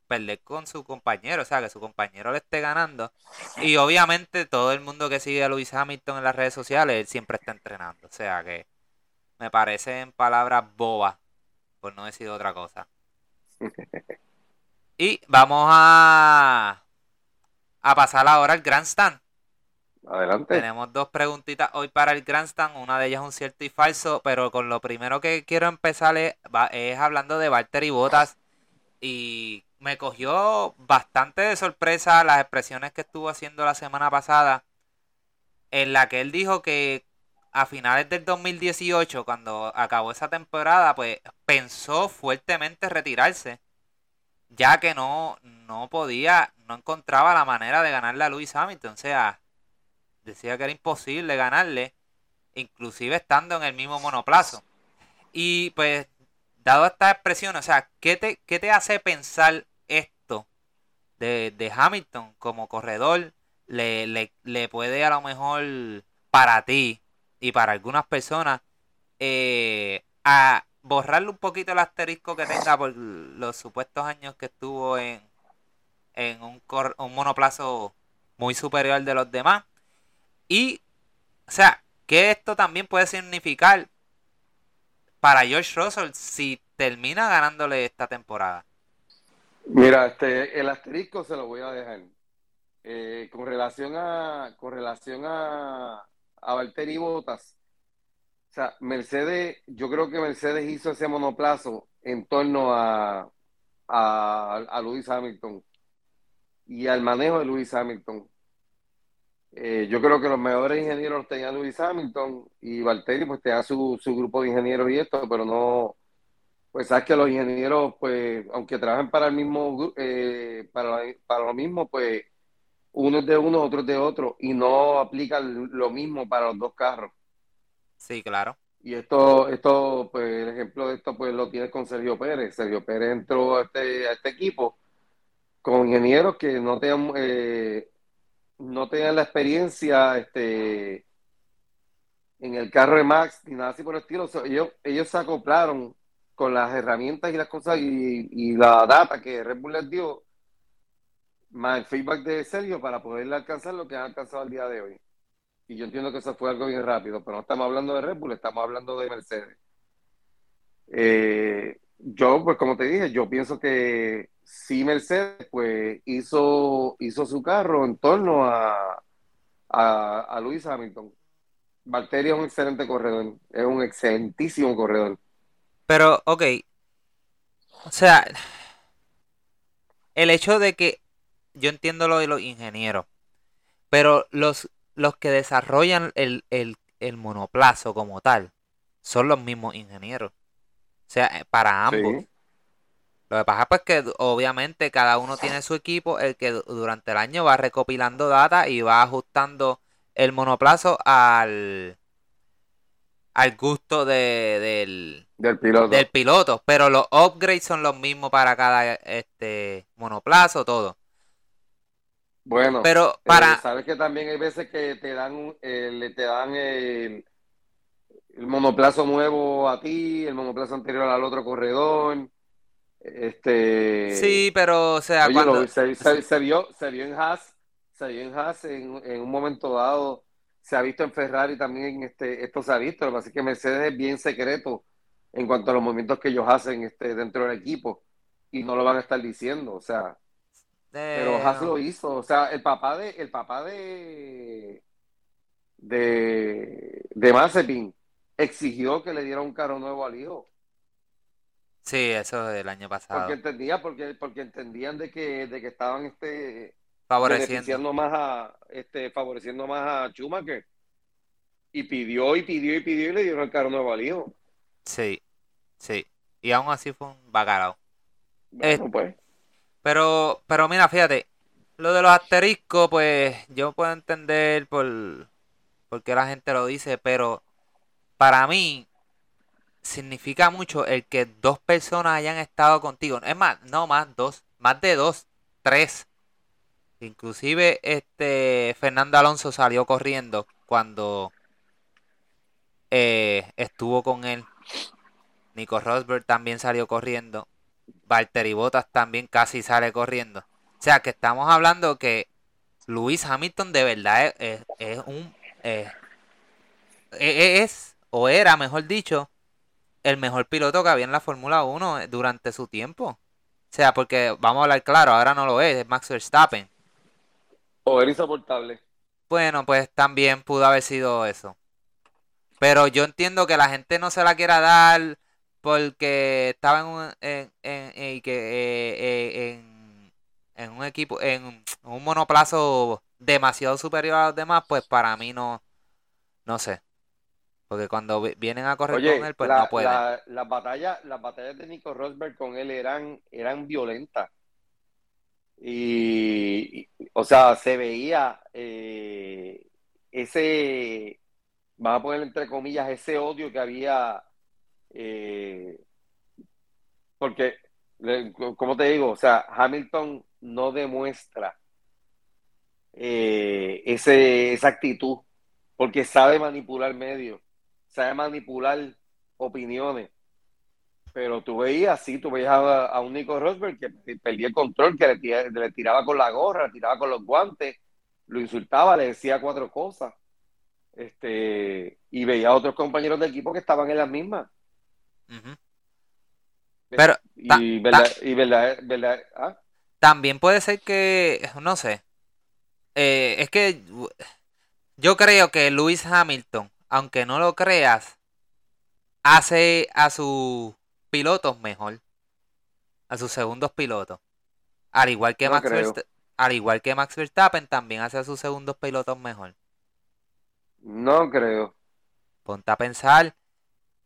perder con su compañero, o sea, que su compañero le esté ganando. Y obviamente todo el mundo que sigue a Luis Hamilton en las redes sociales, él siempre está entrenando. O sea que me parecen palabras bobas, por no decir otra cosa. Y vamos a, a pasar ahora al Grandstand. Adelante. Tenemos dos preguntitas hoy para el Grandstand. Una de ellas es un cierto y falso, pero con lo primero que quiero empezar es, hablando de Valtteri Bottas. Y me cogió bastante de sorpresa las expresiones que estuvo haciendo la semana pasada, en la que él dijo que a finales del 2018, cuando acabó esa temporada, pues pensó fuertemente retirarse, ya que no, no podía, no encontraba la manera de ganarle a Luis Hamilton, o sea, decía que era imposible ganarle, inclusive estando en el mismo monoplazo. Y pues dado esta expresión, o sea, ¿qué te, qué te hace pensar esto de, Hamilton como corredor? Le, le, puede a lo mejor para ti y para algunas personas eh, a borrarle un poquito el asterisco que tenga por los supuestos años que estuvo en, en un, un monoplazo muy superior al de los demás. Y, o sea, que esto también puede significar para George Russell si termina ganándole esta temporada? Mira, este, el asterisco se lo voy a dejar. Eh, con relación a con relación a, a Valtteri Bottas, o sea, Mercedes, yo creo que Mercedes hizo ese monoplazo en torno a, a, a Hamilton y al manejo de Lewis Hamilton. Eh, yo creo que los mejores ingenieros tenían Luis Hamilton y Valtteri pues tenía su, su grupo de ingenieros y esto, pero no, pues sabes que los ingenieros pues aunque trabajen para el mismo, eh, para, para lo mismo pues uno es de uno, otro es de otro y no aplican lo mismo para los dos carros. Sí, claro. Y esto, esto, pues el ejemplo de esto pues lo tienes con Sergio Pérez. Sergio Pérez entró a este, a este equipo con ingenieros que no tenían eh, no tenían la experiencia este, en el carro Max ni nada así por el estilo. ellos, ellos se acoplaron con las herramientas y las cosas y, la data que Red Bull les dio, más el feedback de Sergio para poderle alcanzar lo que han alcanzado al día de hoy. Y yo entiendo que eso fue algo bien rápido, pero no estamos hablando de Red Bull, estamos hablando de Mercedes. Eh, yo, pues como te dije, yo pienso que sí Mercedes pues hizo, hizo su carro en torno a, a, Hamilton. Valtteri es un excelente corredor, es un excelentísimo corredor. Pero, ok, o sea, el hecho de que yo entiendo lo de los ingenieros, pero los, los que desarrollan el, el monoplazo como tal son los mismos ingenieros. O sea, eh, para ambos. Lo que pasa pues que obviamente cada uno tiene su equipo, el que durante el año va recopilando data y va ajustando el monoplazo al al gusto de, del, piloto. del piloto. Pero los upgrades son los mismos para cada este monoplazo, todo. Bueno, pero eh, para... sabes que también hay veces que te dan, eh, te dan el, el monoplazo nuevo a ti, el monoplazo anterior al otro corredor. Este, sí, pero o sea, cuando... se, vio, se vio en Haas, se vio en Haas en, un momento dado, se ha visto en Ferrari también, este, esto se ha visto, lo que Mercedes es bien secreto en cuanto a los movimientos que ellos hacen este, dentro del equipo y no lo van a estar diciendo, o sea, pero Haas lo hizo, o sea, el papá de, el papá de, de, de Mazepin exigió que le diera un carro nuevo al hijo. Sí, eso del año pasado. Porque entendía, porque, porque entendían de que, de que estaban este favoreciendo más a este favoreciendo más a Schumacher. Y pidió y pidió y pidió y le dieron el carro nuevo al hijo. Sí, sí. Y aún así fue un bacalao. Bueno, pues. Pero, pero mira, fíjate, lo de los asteriscos, pues yo puedo entender por, por qué la gente lo dice, pero para mí significa mucho el que dos personas hayan estado contigo. Es más, no más, dos, más de dos, tres. Inclusive este Fernando Alonso salió corriendo cuando eh, estuvo con él. Nico Rosberg también salió corriendo. Valtteri Bottas también casi sale corriendo. O sea que estamos hablando que Lewis Hamilton de verdad es, un es, es, o era, mejor dicho, el mejor piloto que había en la Fórmula 1 durante su tiempo. O sea, porque vamos a hablar claro, ahora no lo es, es Max Verstappen. O era insoportable. Bueno, pues también pudo haber sido eso. Pero yo entiendo que la gente no se la quiera dar porque estaba en un, en, en, que, eh, eh, en, un equipo, en un monoplazo demasiado superior a los demás, pues para mí no, no sé. Porque cuando vienen a correr con él, pues no pueden. las, batallas, las batallas de Nico Rosberg con él eran, eran violentas. Y, o sea, se veía eh, ese, vamos a poner entre comillas, ese odio que había, eh, porque, como te digo, o sea, Hamilton no demuestra eh, ese, esa actitud, porque sabe manipular medios, sabe manipular opiniones. Pero tú veías, sí, tú veías a, un Nico Rosberg que perdía el control, que le, tiraba con la gorra, le tiraba con los guantes, lo insultaba, le decía cuatro cosas. Este, y veía a otros compañeros de equipo que estaban en las mismas. Pero, y, verdad, verdad, ¿ah? también puede ser que, no sé, eh, es que yo creo que Lewis Hamilton, aunque no lo creas, hace a sus pilotos mejor, a sus segundos pilotos, al igual que Max Verstappen, al igual que Max Verstappen también hace a sus segundos pilotos mejor. No creo. Ponte a pensar.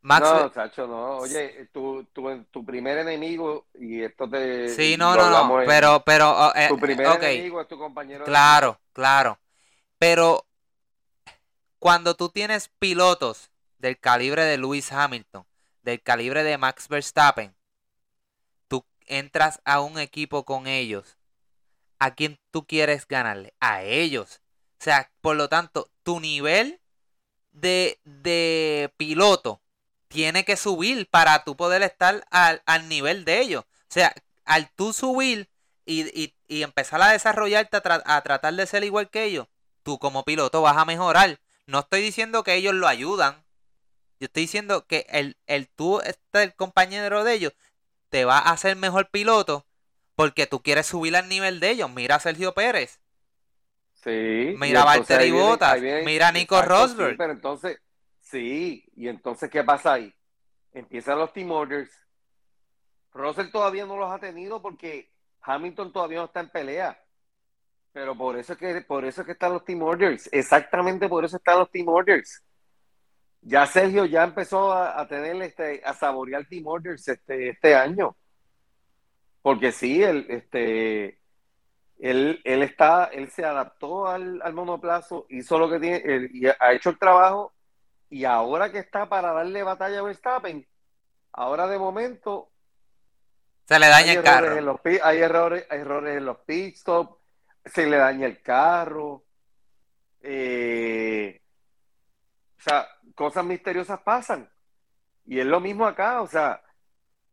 Max no, Sacho, no. Oye, tu, tu, tu, primer enemigo, y esto te. Sí, no, no, no. Pero, pero. Oh, eh, tu primer enemigo es tu compañero. Claro, claro. Pero. Cuando tú tienes pilotos del calibre de Lewis Hamilton, del calibre de Max Verstappen, tú entras a un equipo con ellos. ¿A quién tú quieres ganarle? A ellos. O sea, por lo tanto, tu nivel de, de piloto tiene que subir para tú poder estar al, nivel de ellos. O sea, al tú subir y, empezar a desarrollarte a, tratar de ser igual que ellos, tú como piloto vas a mejorar. No estoy diciendo que ellos lo ayudan. Yo estoy diciendo que el, el tú, este, el compañero de ellos, te va a hacer mejor piloto porque tú quieres subir al nivel de ellos. Mira a Sergio Pérez. Sí. Mira a Valtteri Bottas. Mira a Nico Rosberg. pero entonces, Sí, y entonces, ¿qué pasa ahí? Empiezan los team orders. Russell todavía no los ha tenido porque Hamilton todavía no está en pelea. Pero por eso es que, por eso que están los team orders. Exactamente por eso están los team orders. Ya Sergio ya empezó a, tener este, a saborear team orders este, este año. Porque sí, él, este, él, él está, él se adaptó al, al monoplazo, hizo lo que tiene, y ha hecho el trabajo y ahora que está para darle batalla a Verstappen, ahora de momento se le daña el carro. hay errores, hay errores en los pit stops, se le daña el carro. Eh, o sea, cosas misteriosas pasan. Y es lo mismo acá, o sea,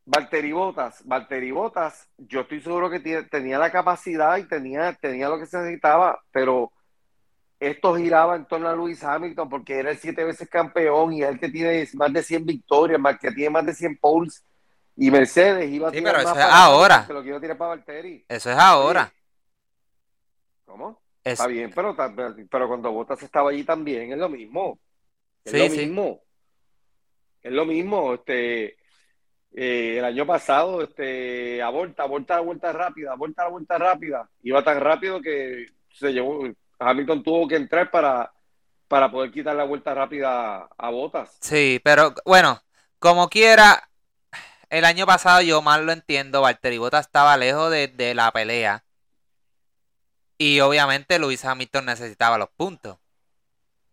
Valtteri Botas, Valtteri Botas, yo estoy seguro que tenía la capacidad y tenía, tenía lo que se necesitaba, pero esto giraba en torno a Lewis Hamilton porque era el siete veces campeón y es el que tiene más de 100 victorias, más que tiene más de 100 poles y Mercedes iba a tirar pero eso es ahora. lo que tirar para Valtteri. Eso es ahora. ¿Cómo? Está bien, pero, pero cuando Bottas estaba allí también es lo mismo. Es lo mismo. Es lo mismo. Este, eh, el año pasado, este, a vuelta, a vuelta, rápida, a vuelta, a vuelta rápida. Iba tan rápido que se llevó, Hamilton tuvo que entrar para, para poder quitar la vuelta rápida a Botas. Sí, pero bueno, como quiera, el año pasado yo mal lo entiendo, Valtteri Bottas estaba lejos de, la pelea. Y obviamente Luis Hamilton necesitaba los puntos.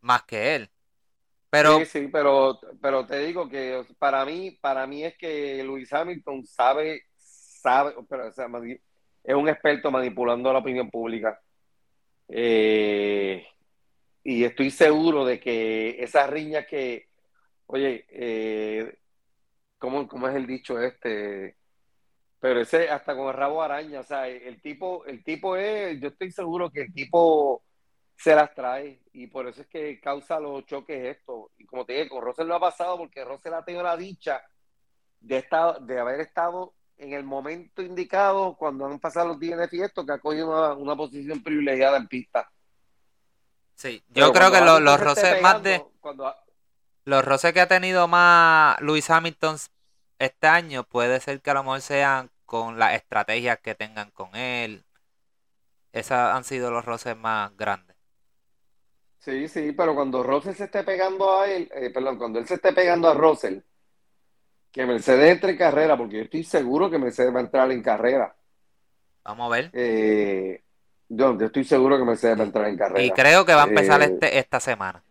Más que él. Pero... Sí, sí, pero, pero te digo que para mí, para mí es que Luis Hamilton sabe, sabe, pero, es un experto manipulando la opinión pública Eh, y estoy seguro de que esas riñas que, oye, eh, ¿cómo, ¿cómo, es el dicho este? Pero ese hasta con el rabo araña, o sea, el tipo, el tipo es, yo estoy seguro que el tipo se las trae y por eso es que causa los choques esto. Y como te dije, con Russell lo ha pasado porque Russell ha tenido la dicha de, estar, de haber estado en el momento indicado cuando han pasado los días de esto, que ha cogido una, una posición privilegiada en pista. Sí, yo creo que los, los roces más de... Cuando... Los roces que ha tenido más Luis Hamilton este año puede ser que a lo mejor sean con las estrategias que tengan con él. Esos han sido los roces más grandes. Sí, sí, pero cuando Russell se esté pegando a él, eh, perdón, cuando él se esté pegando a Russell, que Mercedes entre en carrera, porque yo estoy seguro que Mercedes va a entrar en carrera. Vamos a ver. Eh, yo, estoy seguro que Mercedes va a entrar en carrera. Y creo que va a empezar eh, este, esta semana.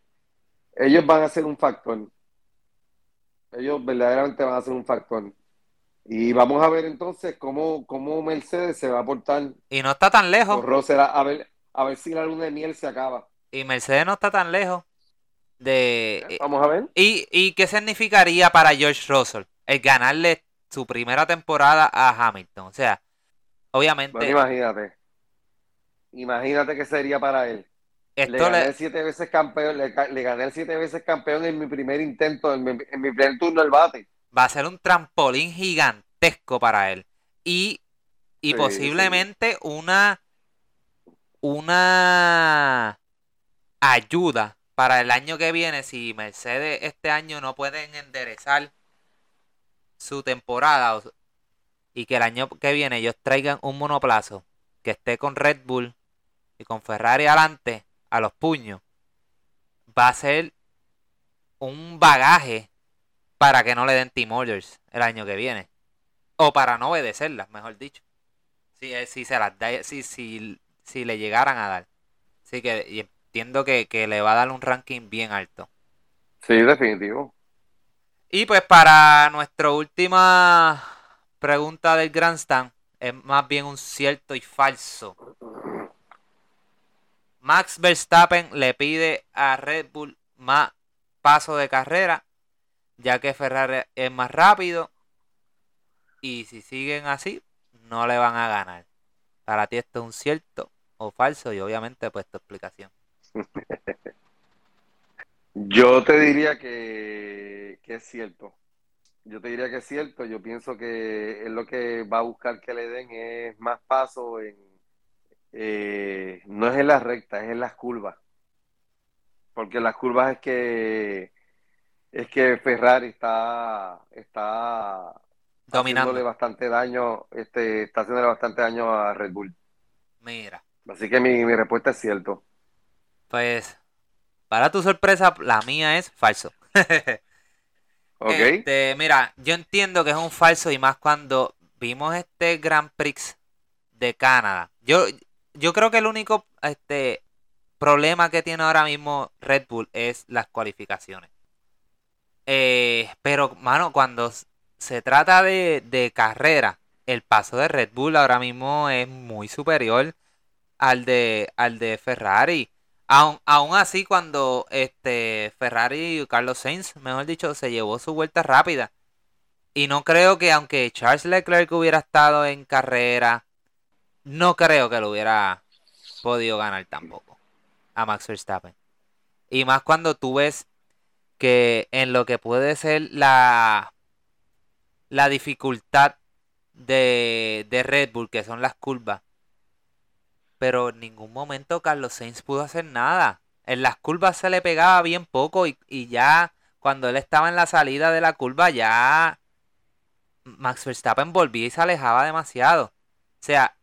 Ellos van a ser un factor. Ellos verdaderamente van a ser un factor. Y vamos a ver entonces cómo, cómo Mercedes se va a portar. Y no está tan lejos. a, ver, a ver si la luna de miel se acaba. Y Mercedes no está tan lejos de... Vamos a ver. ¿Y, y qué significaría para George Russell el ganarle su primera temporada a Hamilton? O sea, obviamente... imagínate. Imagínate qué sería para él. Le gané siete veces campeón, le, gané siete veces campeón en mi primer intento, en mi, en mi primer turno del bate. Va a ser un trampolín gigantesco para él. Y, y posiblemente una una ayuda para el año que viene si Mercedes este año no pueden enderezar su temporada y que el año que viene ellos traigan un monoplazo que esté con Red Bull y con Ferrari adelante a los puños va a ser un bagaje para que no le den Team Orders el año que viene o para no obedecerlas mejor dicho si, eh, si se las da, si, si, si le llegaran a dar así que entiendo que, le va a dar un ranking bien alto. Sí, definitivo. Y pues para nuestra última pregunta del Grandstand, es más bien un cierto y falso. Max Verstappen le pide a Red Bull más paso de carrera, ya que Ferrari es más rápido. Y si siguen así, no le van a ganar. Para ti esto es un cierto o falso y obviamente pues tu explicación. Yo te diría que, es cierto. Yo te diría que es cierto. Yo pienso que es lo que va a buscar que le den es más paso en eh, no es en las rectas, es en las curvas. Porque las curvas es que es que Ferrari está está dominando bastante daño, este, está haciéndole bastante daño a Red Bull. Mira. Así que mi, mi respuesta es cierto. Pues, para tu sorpresa, la mía es falso. ok. Este, mira, yo entiendo que es un falso y más cuando vimos este Grand Prix de Canadá. Yo, yo creo que el único este, problema que tiene ahora mismo Red Bull es las cualificaciones. Eh, pero, mano, cuando se trata de, de carrera, el paso de Red Bull ahora mismo es muy superior al de, al de Ferrari. Aún, aún así, cuando este Ferrari y Carlos Sainz, mejor dicho, se llevó su vuelta rápida. Y no creo que aunque Charles Leclerc hubiera estado en carrera, no creo que lo hubiera podido ganar tampoco a Max Verstappen. Y más cuando tú ves que en lo que puede ser la, la dificultad de, de Red Bull, que son las curvas, pero en ningún momento Carlos Sainz pudo hacer nada. En las curvas se le pegaba bien poco y, ya cuando él estaba en la salida de la curva ya Max Verstappen volvía y se alejaba demasiado. O sea,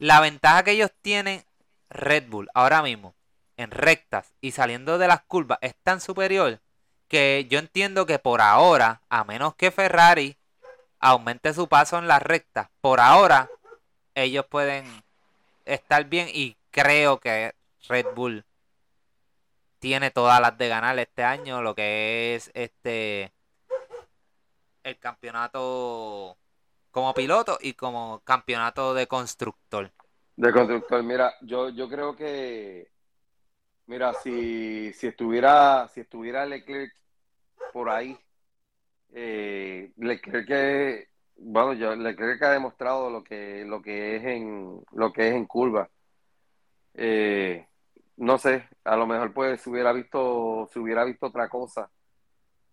la ventaja que ellos tienen Red Bull ahora mismo en rectas y saliendo de las curvas es tan superior que yo entiendo que por ahora, a menos que Ferrari aumente su paso en las rectas, por ahora ellos pueden estar bien y creo que Red Bull tiene todas las de ganar este año, lo que es este el campeonato como piloto y como campeonato de constructor. De constructor, mira, yo, yo creo que, mira, si, si estuviera, si estuviera Leclerc por ahí, eh, Leclerc que, bueno, yo Leclerc que ha demostrado lo que, lo que es en, lo que es en curva. Eh, no sé, a lo mejor pues se hubiera visto, se hubiera visto otra cosa.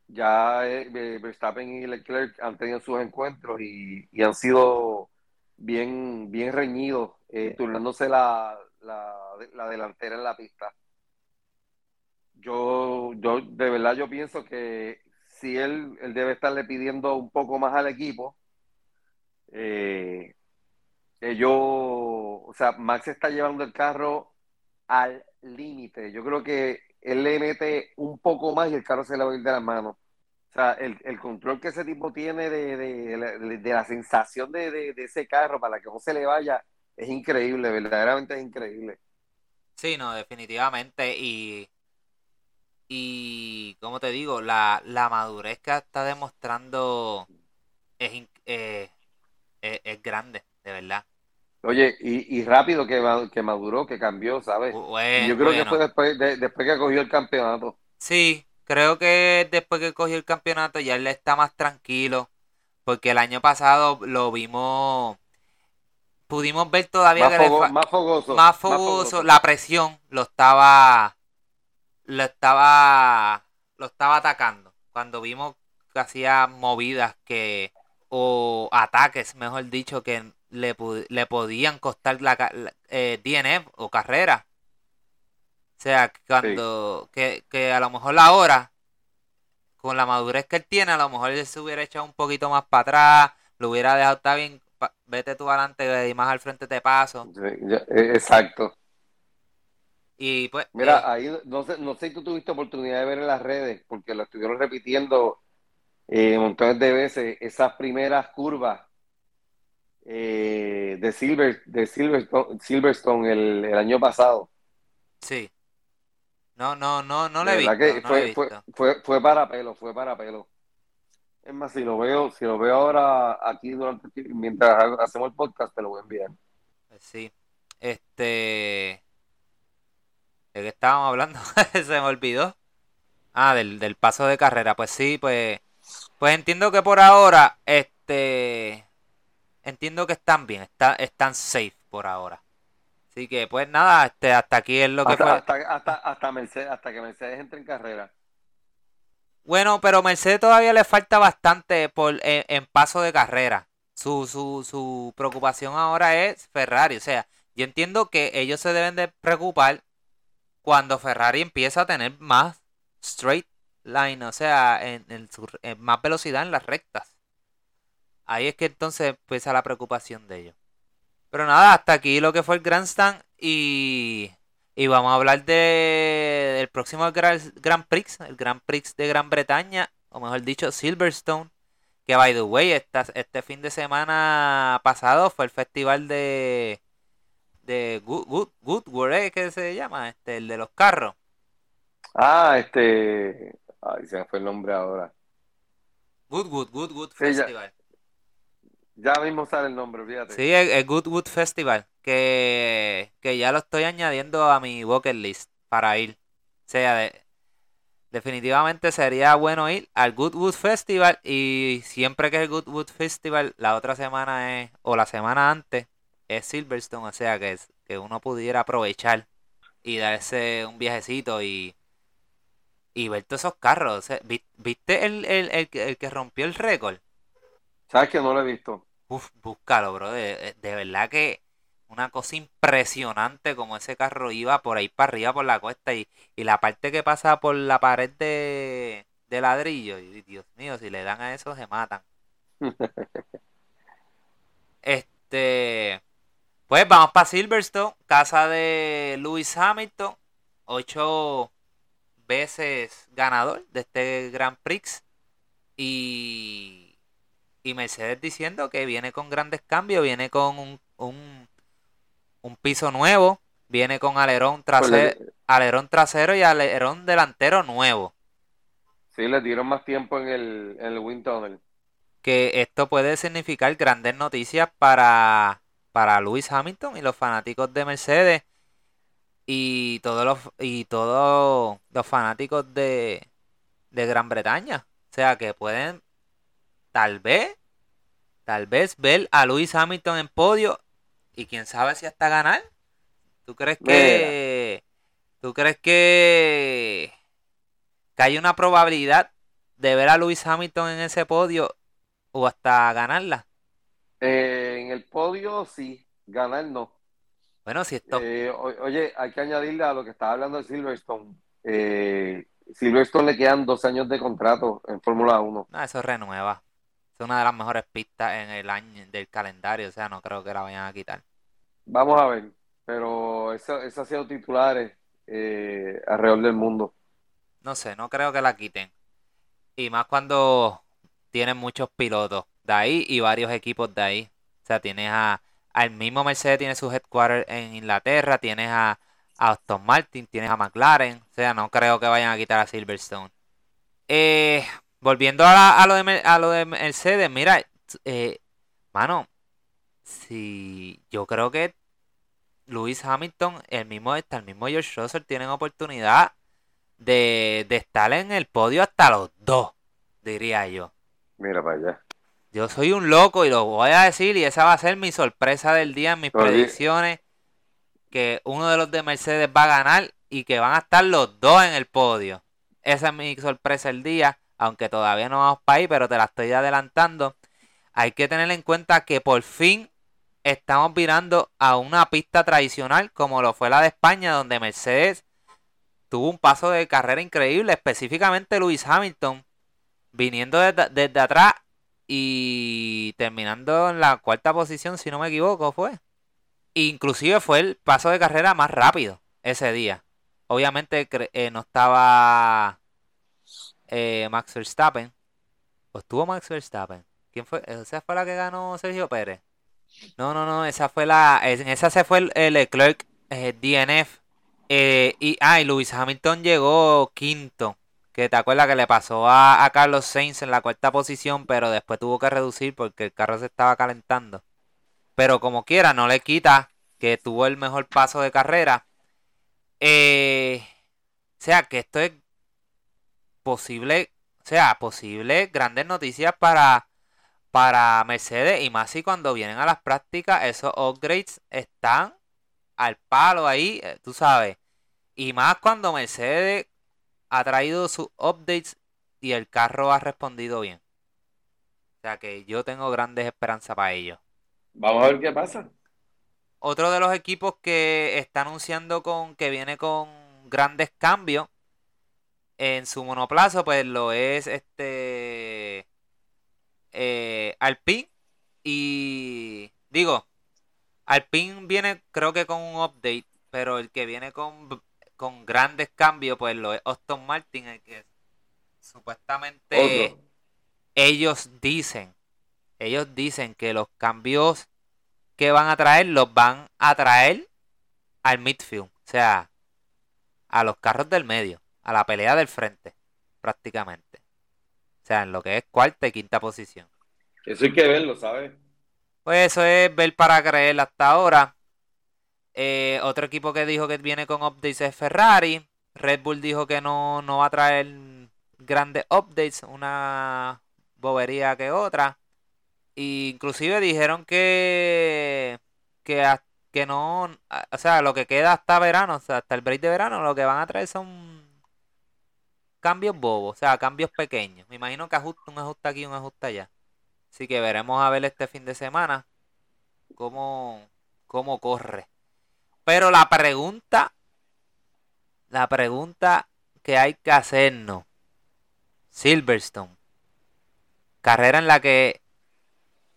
Ya eh, Verstappen y Leclerc han tenido sus encuentros y, y han sido bien, bien reñidos eh, turnándose la, la, delantera en la pista. Yo, yo, de verdad, yo pienso que si él, él debe estarle pidiendo un poco más al equipo, eh, ellos, o sea, Max está llevando el carro al límite. Yo creo que él le mete un poco más y el carro se le va a ir de las manos. O sea, el, el control que ese tipo tiene de, de, de, la sensación de, ese carro para que no se le vaya es increíble, verdaderamente es increíble. Sí, no, definitivamente. Y, y como te digo, la, la madurez que está demostrando es, eh, es, grande, de verdad. Oye, y, y rápido que, que maduró, que cambió, ¿sabes? yo creo que fue después, después que cogió el campeonato. Sí, creo que después que cogió el campeonato ya él está más tranquilo. Porque el año pasado lo vimos pudimos ver todavía más, que más, fogoso, más, fogoso, la presión lo estaba lo estaba lo estaba atacando cuando vimos que hacía movidas que o ataques mejor dicho que le, le podían costar la, eh, DNF o carrera o sea cuando que, que a lo mejor la hora con la madurez que él tiene a lo mejor él se hubiera echado un poquito más para atrás lo hubiera dejado estar bien vete tú adelante y más al frente te paso. E, exacto. Y pues. Mira, eh, ahí no sé, no sé si tú tuviste oportunidad de ver en las redes, porque lo estuvieron repitiendo eh, montones de veces, esas primeras curvas eh, de, Silver, de Silverstone, Silverstone el, año pasado. Sí. No, no, no, no le vi. fue, fue, fue, fue para pelo, fue para pelo. Es más, si lo veo, si lo veo ahora aquí durante mientras hacemos el podcast, te lo voy a enviar. Pues sí. Este. ¿De qué estábamos hablando? Se me olvidó. Ah, del, del paso de carrera. Pues sí, pues. Pues entiendo que por ahora, este. Entiendo que están bien, está, están safe por ahora. Así que, pues nada, este, hasta aquí es lo que fue. Hasta, hasta, hasta, Mercedes, hasta que Mercedes entre en carrera. Bueno, pero Mercedes todavía le falta bastante por, en, paso de carrera. Su, su, su preocupación ahora es Ferrari. O sea, yo entiendo que ellos se deben de preocupar cuando Ferrari empieza a tener más straight line, o sea, en, en más velocidad en las rectas. Ahí es que entonces empieza la preocupación de ellos. Pero nada, hasta aquí lo que fue el Grandstand y y vamos a hablar de, del próximo Grand Prix, el Grand Prix de Gran Bretaña, o mejor dicho, Silverstone. Que, by the way, este fin de semana pasado fue el festival de, de Good, Good, ¿eh? ¿qué se llama? Este, el de los carros. Ah, este. Ay, se me fue el nombre ahora. Goodwood, Goodwood Festival. Ya mismo sale el nombre, fíjate. Sí, el, Goodwood Festival, que, ya lo estoy añadiendo a mi bucket list para ir. O sea, definitivamente sería bueno ir al Goodwood Festival y siempre que es el Goodwood Festival, la otra semana es, o la semana antes, es Silverstone, o sea que, es, que uno pudiera aprovechar y darse un viajecito y, y ver todos esos carros. ¿Viste el, el, el, el que rompió el récord? ¿Sabes que no lo he visto? Uf, búscalo, bro. De, verdad que una cosa impresionante como ese carro iba por ahí para arriba por la cuesta y, la parte que pasa por la pared de, de ladrillo. Y Dios mío, si le dan a eso se matan. este. Pues vamos para Silverstone, casa de Lewis Hamilton, ocho veces ganador de este Grand Prix. Y y Mercedes diciendo que viene con grandes cambios, viene con un, un, piso nuevo, viene con alerón trasero, alerón trasero y alerón delantero nuevo. Sí, le dieron más tiempo en el, en el wind tunnel. Que esto puede significar grandes noticias para, para Lewis Hamilton y los fanáticos de Mercedes y todos los y todos los fanáticos de, de Gran Bretaña. O sea que pueden tal vez, tal vez ver a Lewis Hamilton en podio y quién sabe si hasta ganar. ¿Tú crees que tú crees que, que hay una probabilidad de ver a Lewis Hamilton en ese podio o hasta ganarla? Eh, en el podio sí, ganar no. Bueno, si esto. Eh, oye, hay que añadirle a lo que estaba hablando de Silverstone. Eh, Silverstone le quedan dos años de contrato en Fórmula 1. No, eso renueva. Es una de las mejores pistas en el año del calendario, o sea, no creo que la vayan a quitar. Vamos a ver, pero eso, eso ha sido titulares eh, alrededor del mundo. No sé, no creo que la quiten. Y más cuando tienen muchos pilotos de ahí y varios equipos de ahí. O sea, tienes a al mismo Mercedes tiene su headquarter en Inglaterra, tienes a, Aston Martin, tienes a McLaren, o sea, no creo que vayan a quitar a Silverstone. Eh, volviendo a, lo de, a lo de Mercedes, mira, eh, mano, si yo creo que Lewis Hamilton, el mismo, el mismo George Russell tienen oportunidad de, de estar en el podio hasta los dos, diría yo. Mira para allá. Yo soy un loco y lo voy a decir y esa va a ser mi sorpresa del día en mis predicciones. Que uno de los de Mercedes va a ganar y que van a estar los dos en el podio. Esa es mi sorpresa del día, aunque todavía no vamos para ahí, pero te la estoy adelantando. Hay que tener en cuenta que por fin estamos virando a una pista tradicional como lo fue la de España, donde Mercedes tuvo un paso de carrera increíble, específicamente Lewis Hamilton, viniendo desde, atrás y terminando en la cuarta posición, si no me equivoco, fue. Inclusive fue el paso de carrera más rápido ese día. Obviamente eh, no estaba eh, Max Verstappen. ¿O estuvo Max Verstappen? ¿Quién fue? ¿Esa fue la que ganó Sergio Pérez? No, no, no, esa fue la... En esa se fue el, Leclerc eh, DNF. y, ah, y Lewis Hamilton llegó quinto. Que te acuerdas que le pasó a, Carlos Sainz en la cuarta posición, pero después tuvo que reducir porque el carro se estaba calentando. Pero como quiera, no le quita que tuvo el mejor paso de carrera. Eh, o sea, que esto es posible, o sea, posible grandes noticias para, para Mercedes y más si cuando vienen a las prácticas esos upgrades están al palo ahí, eh, tú sabes. Y más cuando Mercedes ha traído sus updates y el carro ha respondido bien. O sea que yo tengo grandes esperanzas para ello. Vamos a ver qué pasa. Otro de los equipos que está anunciando con que viene con grandes cambios en su monoplazo, pues lo es este eh, Alpine. Y digo, Alpine viene creo que con un update, pero el que viene con con grandes cambios, pues lo es Austin Martin, el que supuestamente ellos dicen, ellos dicen que los cambios que van a traer los van a traer al midfield, o sea, a los carros del medio, a la pelea del frente, prácticamente. O sea, en lo que es cuarta y quinta posición. Eso hay que verlo, ¿sabes? Pues eso es ver para creer hasta ahora. Eh, otro equipo que dijo que viene con updates es Ferrari. Red Bull dijo que no, va a traer grandes updates, una bobería que otra. inclusive dijeron que, que, que no, o sea, lo que queda hasta verano, o sea, hasta el break de verano, lo que van a traer son cambios bobos, o sea, cambios pequeños. Me imagino que ajuste, un ajuste aquí, un ajuste allá. Así que veremos a ver este fin de semana cómo, cómo corre. Pero la pregunta, la pregunta que hay que hacernos, Silverstone, carrera en la que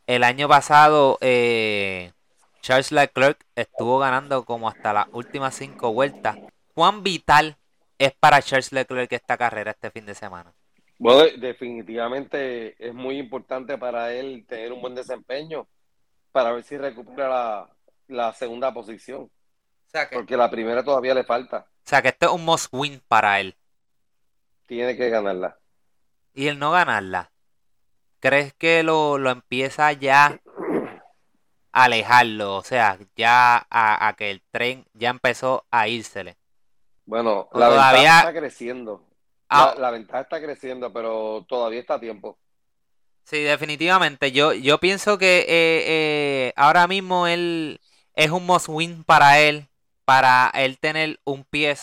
el año pasado eh, Charles Leclerc estuvo ganando como hasta las últimas cinco vueltas. ¿Cuán vital es para Charles Leclerc esta carrera este fin de semana? Bueno, definitivamente es muy importante para él tener un buen desempeño para ver si recupera la, la segunda posición. Porque la primera todavía le falta. O sea que esto es un must win para él. Tiene que ganarla. Y el no ganarla, ¿crees que lo, empieza ya alejarlo, o sea, ya a, que el tren ya empezó a írsele. Bueno, la ventaja está creciendo. La, ah. ventaja está creciendo, pero todavía está a tiempo. Sí, definitivamente. Yo, yo pienso que eh, eh, ahora mismo él es un must win para él, para él tener un pie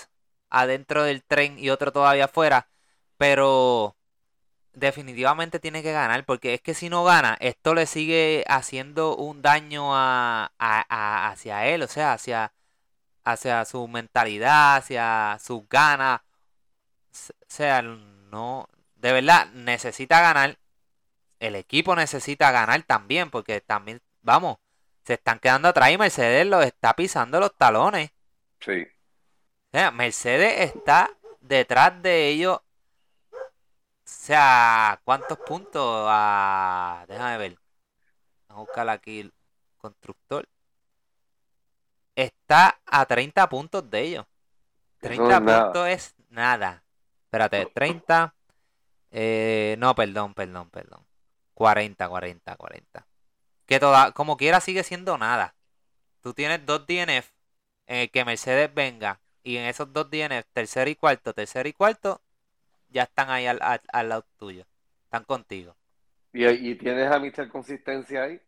adentro del tren y otro todavía afuera, pero definitivamente tiene que ganar, porque es que si no gana, esto le sigue haciendo un daño a, hacia él, o sea, hacia, hacia su mentalidad, hacia sus ganas. O sea, no, de verdad, necesita ganar. El equipo necesita ganar también, porque también, vamos, se están quedando atrás y Mercedes los está pisando los talones. Sí. O sea, Mercedes está detrás de ellos o sea, ¿cuántos puntos? Ah, déjame ver. Vamos a buscar aquí el constructor. Está a 30 puntos de ellos. 30 puntos es nada. Espérate, 30. Eh, no, perdón, perdón, perdón. 40, 40, 40. Que toda, como quiera sigue siendo nada. Tú tienes dos DNF en el que Mercedes venga. Y en esos dos DNF, tercero y cuarto, tercero y cuarto, ya están ahí al, lado tuyo. Están contigo. ¿Y, tienes a Mr. Consistencia ahí?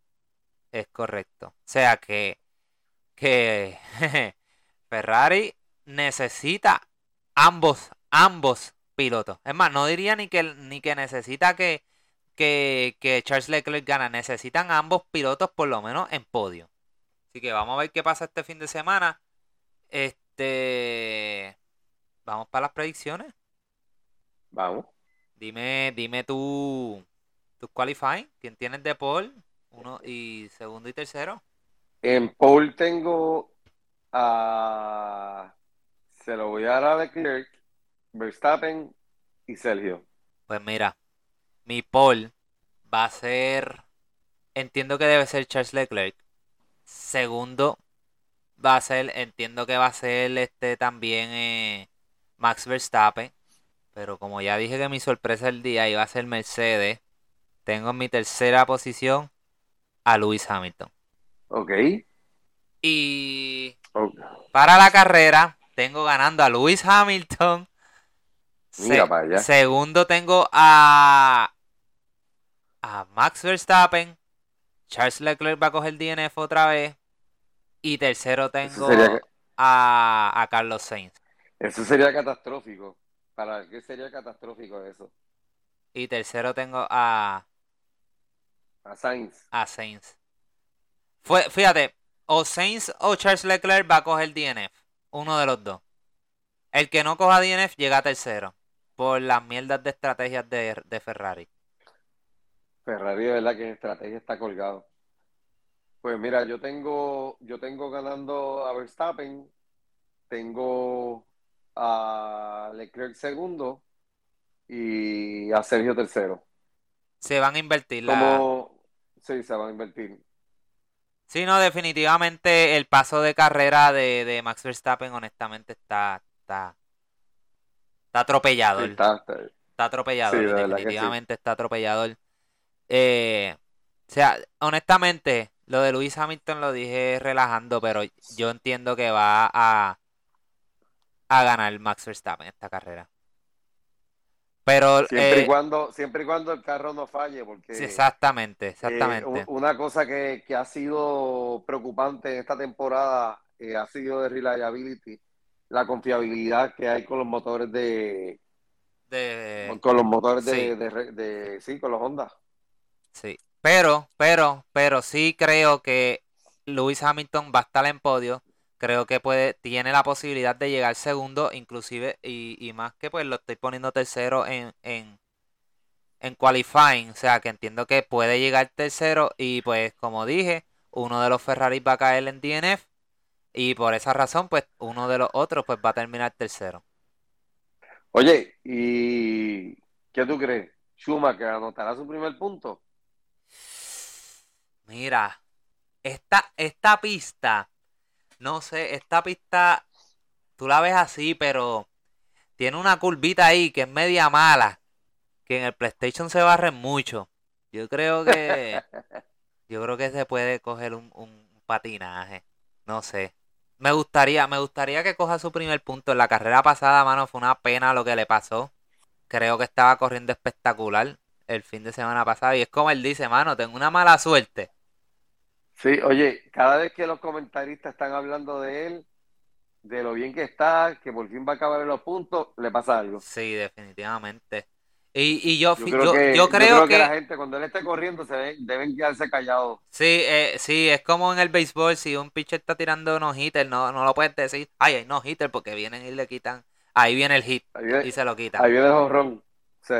Es correcto. O sea que, que Ferrari necesita ambos, ambos pilotos. Es más, no diría ni que, ni que necesita que, que, que Charles Leclerc gana. Necesitan ambos pilotos por lo menos en podio. Así que vamos a ver qué pasa este fin de semana. Este. Vamos para las predicciones. Vamos. Dime, dime tú, tu qualifying. ¿Quién tienes de Paul? Uno y segundo y tercero. En Paul tengo a. Se lo voy a dar a Leclerc, Verstappen y Sergio. Pues mira, mi Paul va a ser. Entiendo que debe ser Charles Leclerc. Segundo va a ser, entiendo que va a ser este también eh, Max Verstappen. Pero como ya dije que mi sorpresa del día iba a ser Mercedes, tengo en mi tercera posición a Lewis Hamilton. Ok. Y para la carrera, tengo ganando a Lewis Hamilton. Mira para allá. Segundo tengo a, a Max Verstappen. Charles Leclerc va a coger DNF otra vez. Y tercero tengo a, a Carlos Sainz. Eso sería catastrófico. Para qué sería catastrófico eso. Y tercero tengo a. A Sainz. A Sainz. Fue, fíjate, o Sainz o Charles Leclerc va a coger DNF. Uno de los dos. El que no coja DNF llega a tercero. Por las mierdas de estrategias de, de Ferrari. Ferrari de verdad que en estrategia está colgado. Pues mira, yo tengo, yo tengo ganando a Verstappen, tengo a Leclerc segundo y a Sergio tercero. Se van a invertir la... Sí, se van a invertir. Sí, no, definitivamente el paso de carrera de, Max Verstappen honestamente está está, está atropellado. está, atropellado, definitivamente está atropellado. Eh, o sea, honestamente, lo de Luis Hamilton lo dije relajando, pero yo entiendo que va a a ganar Max Verstappen esta carrera. Pero siempre y eh, cuando siempre y cuando el carro no falle porque exactamente eh, exactamente. una cosa que, ha sido preocupante en esta temporada eh, ha sido de reliability la confiabilidad que hay con los motores de, con los motores de, de, sí con los Honda. Sí pero pero pero sí creo que Lewis Hamilton va a estar en podio creo que puede, tiene la posibilidad de llegar segundo, inclusive, y, más que pues lo estoy poniendo tercero en, en, en qualifying, o sea que entiendo que puede llegar tercero y pues como dije, uno de los Ferrari va a caer en DNF y por esa razón pues uno de los otros pues va a terminar tercero. Oye, ¿y qué tú crees? Schumacher anotará su primer punto. Mira, esta, esta pista no sé, esta pista tú la ves así, pero tiene una curvita ahí que es media mala. Que en el PlayStation se barre mucho. Yo creo que. Yo creo que se puede coger un, un patinaje. No sé. Me gustaría, me gustaría que coja su primer punto. En la carrera pasada, mano, fue una pena lo que le pasó. Creo que estaba corriendo espectacular el fin de semana pasado. Y es como él dice, mano, tengo una mala suerte. Sí, oye, cada vez que los comentaristas están hablando de él, de lo bien que está, que por fin va a acabar en los puntos, le pasa algo. Sí, definitivamente. Y, y yo, Yo creo yo, que, yo creo creo que que la gente, cuando él esté corriendo, se ven- deben quedarse callados. sí, eh, sí, es como en el béisbol, si un pitcher está tirando no hitter, no, no lo puedes decir, ay, hay no hitter, porque vienen y le quitan, ahí viene el hit y se lo quitan. ahí viene el jonrón. Sí.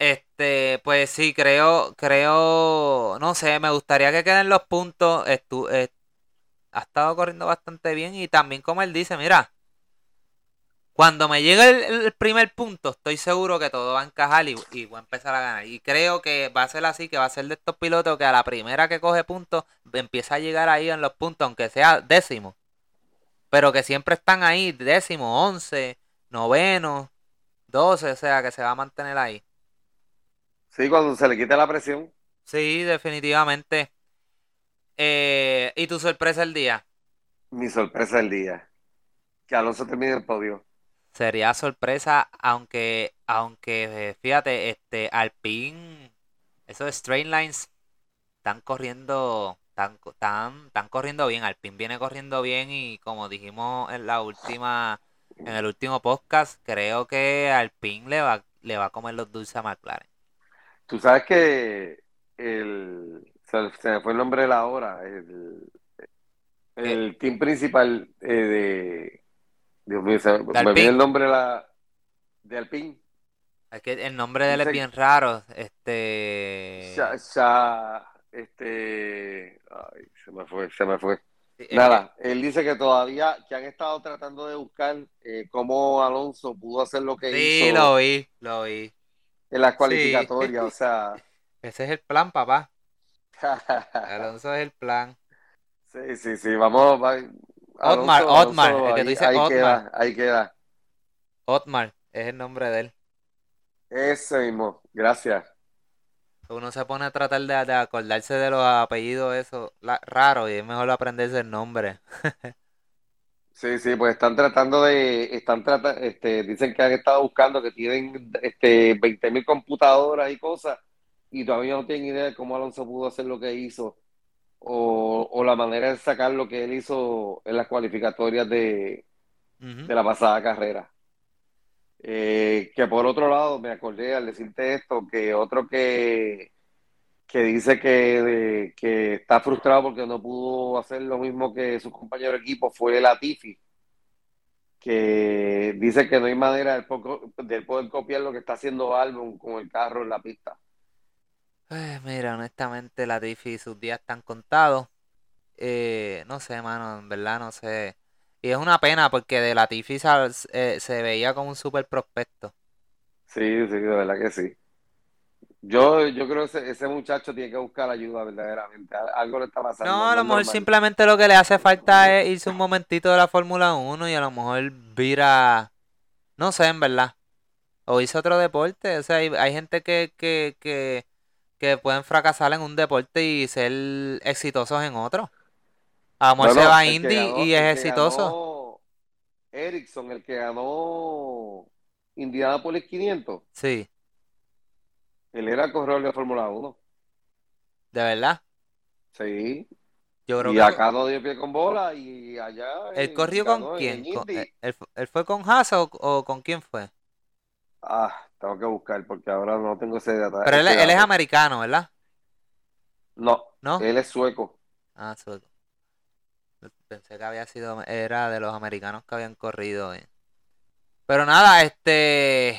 Este, pues sí, creo, creo, no sé, me gustaría que queden los puntos. Estu- eh, ha estado corriendo bastante bien y también como él dice, mira, cuando me llegue el, primer punto, estoy seguro que todo va a encajar y, y voy a empezar a ganar. Y creo que va a ser así, que va a ser de estos pilotos que a la primera que coge puntos, empieza a llegar ahí en los puntos, aunque sea décimo. Pero que siempre están ahí, décimo, once, noveno, doce, o sea, que se va a mantener ahí. Sí, cuando se le quite la presión. Sí, definitivamente. Eh, ¿y tu sorpresa del día? Mi sorpresa del día. Que Alonso termine el podio. Sería sorpresa, aunque, aunque, eh, fíjate, este, Alpine, esos straight lines están corriendo, están, están corriendo bien. Alpine viene corriendo bien y como dijimos en la última, en el último podcast, creo que Alpine le va, le va a comer los dulces a McLaren. Tú sabes que el, se, me fue el nombre de la hora. El, ¿Qué? el team principal eh, de. Dios mío, se me, viene el nombre de, la, de Alpine. Es que el nombre de él es bien raro. Este, Sha- este. Ay, se me fue, se me fue. sí, Nada, él dice que todavía, que han estado tratando de buscar eh, cómo Alonso pudo hacer lo que sí, hizo lo vi, lo vi. En las Sí, cualificatorias. O sea, ese es el plan, papá. Alonso es el plan. sí, sí, sí, vamos, va- Otmar, Alonso, Otmar, Alonso, el que tú dices ahí Otmar. queda, ahí queda. Otmar es el nombre de él. Ese mismo, gracias. Uno se pone a tratar de, de acordarse de los apellidos esos la- raros y es mejor aprenderse el nombre. Sí, sí, pues están tratando de, están trata, este, dicen que han estado buscando, que tienen este, 20.000 computadoras y cosas, y todavía no tienen idea de cómo Alonso pudo hacer lo que hizo, o, o la manera de sacar lo que él hizo en las cualificatorias de, de la pasada carrera. Eh, que por otro lado, me acordé al decirte esto, que otro que, que dice que, que está frustrado porque no pudo hacer lo mismo que sus compañeros de equipo fue Latifi, que dice que no hay manera de poder copiar lo que está haciendo Albon con el carro en la pista. Mira, honestamente Latifi sus días están contados. Eh, no sé, mano, en verdad no sé. Y es una pena porque de Latifi sal- eh, se veía como un super prospecto. Sí, sí, de verdad que sí. Yo, yo creo que ese, ese muchacho tiene que buscar ayuda verdaderamente. Al- Algo le está pasando, No, a lo mejor normal. simplemente lo que le hace falta es irse un momentito de la Fórmula 1 y a lo mejor vira, no sé, en verdad. O hizo otro deporte. O sea, hay, hay gente que, que, que, que pueden fracasar en un deporte y ser exitosos en otro. A lo mejor se va a Indy ganó, y es exitoso. ganó Ericsson, el que ganó Indianapolis 500, Sí, él era corredor de Fórmula 1. de verdad. Sí. Yo creo Y que acá no dio pie con bola y allá él corrió con quién. Con- él, él fu- él fue con Haas o, o con quién fue? Ah, tengo que buscar porque ahora no tengo ese dato. Pero él, ese él es dato. americano, ¿verdad? No, ¿No? él es sueco. Ah, sueco. Pensé que había sido, era de los americanos que habían corrido. eh. Pero nada, este,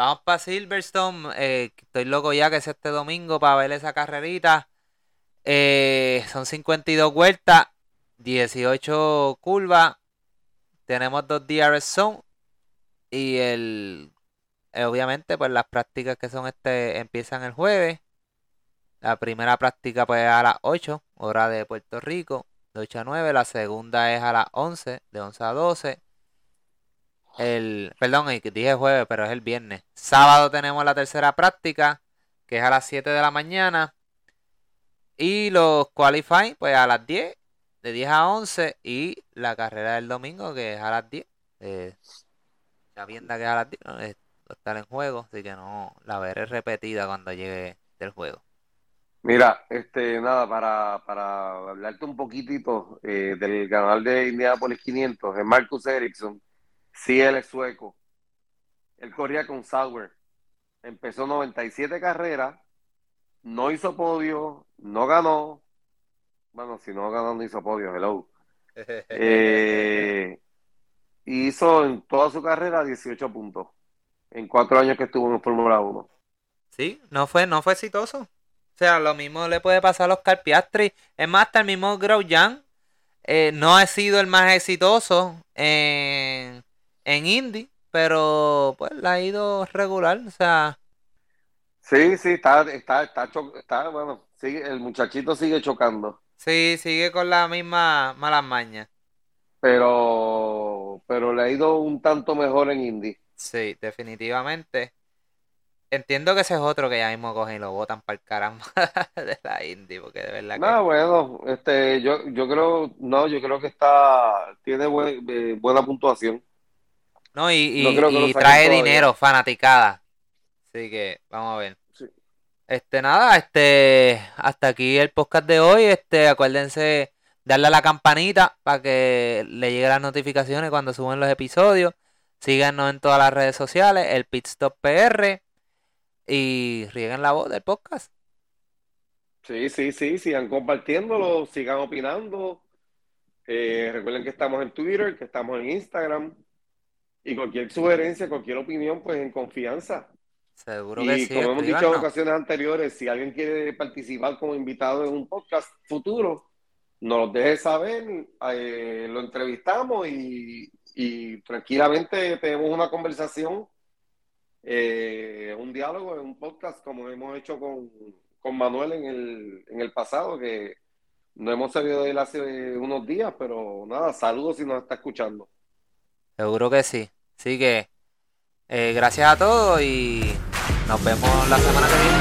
vamos para Silverstone. eh, estoy loco ya que es este domingo para ver esa carrerita. Eh, son 52 vueltas, 18 curvas. Tenemos dos DRS zone y el, eh, obviamente, pues las prácticas que son este empiezan el jueves. La primera práctica pues a las 8, hora de Puerto Rico, de 8 a 9. La segunda es a las 11, de 11 a 12. El, perdón, dije jueves, pero es el viernes. Sábado tenemos la tercera práctica, que es a las 7 de la mañana. Y los qualifying, pues a las 10, de 10 a 11. Y la carrera del domingo, que es a las 10. Eh, sabiendo que es a las 10, no, estar en juego, así que no la veré repetida cuando llegue del juego. Mira, este, nada, para, para hablarte un poquitito eh, del canal de Indianapolis 500, es Marcus Ericsson, sí, él es sueco. Él corría con Sauer. Empezó 97 carreras, no hizo podio, no ganó. Bueno, si no ganó, no hizo podio, hello. Eh, hizo en toda su carrera 18 puntos en cuatro años que estuvo en Fórmula 1. Sí, no fue, no fue exitoso. O sea, lo mismo le puede pasar a los Carpiastri. Es más, hasta el mismo Grosjean eh, no ha sido el más exitoso en, en Indy, pero pues la ha ido regular. O sea. Sí, sí, está, está, está, está bueno, sigue, el muchachito sigue chocando. Sí, sigue con la misma malas mañas. Pero, pero le ha ido un tanto mejor en Indy. Sí, definitivamente. Entiendo que ese es otro que ya mismo cogen y lo botan para el caramba de la Indy, porque de verdad no, bueno, este, yo, yo creo, no, yo creo que está, tiene eh, buena puntuación. No, y, trae dinero, fanaticada. Así que, vamos a ver. Este, nada, este, hasta aquí el podcast de hoy. Este, acuérdense darle a la campanita para que le lleguen las notificaciones cuando suben los episodios. Síganos en todas las redes sociales, el Pitstop PR. Y rieguen la voz del podcast. Sí, sí, sí, sigan compartiéndolo, sigan opinando. Eh, recuerden que estamos en Twitter, que estamos en Instagram. Y cualquier sugerencia, cualquier opinión, pues en confianza. Seguro que sí. Y como hemos dicho en ocasiones anteriores, si alguien quiere participar como invitado en un podcast futuro, nos lo deje saber, eh, lo entrevistamos y, y tranquilamente tenemos una conversación, eh, un diálogo, en un podcast como hemos hecho con, con Manuel en el, en el pasado, que no hemos sabido de él hace unos días, pero nada, saludos si nos está escuchando. Seguro que sí. Así que eh, gracias a todos y nos vemos la semana que viene.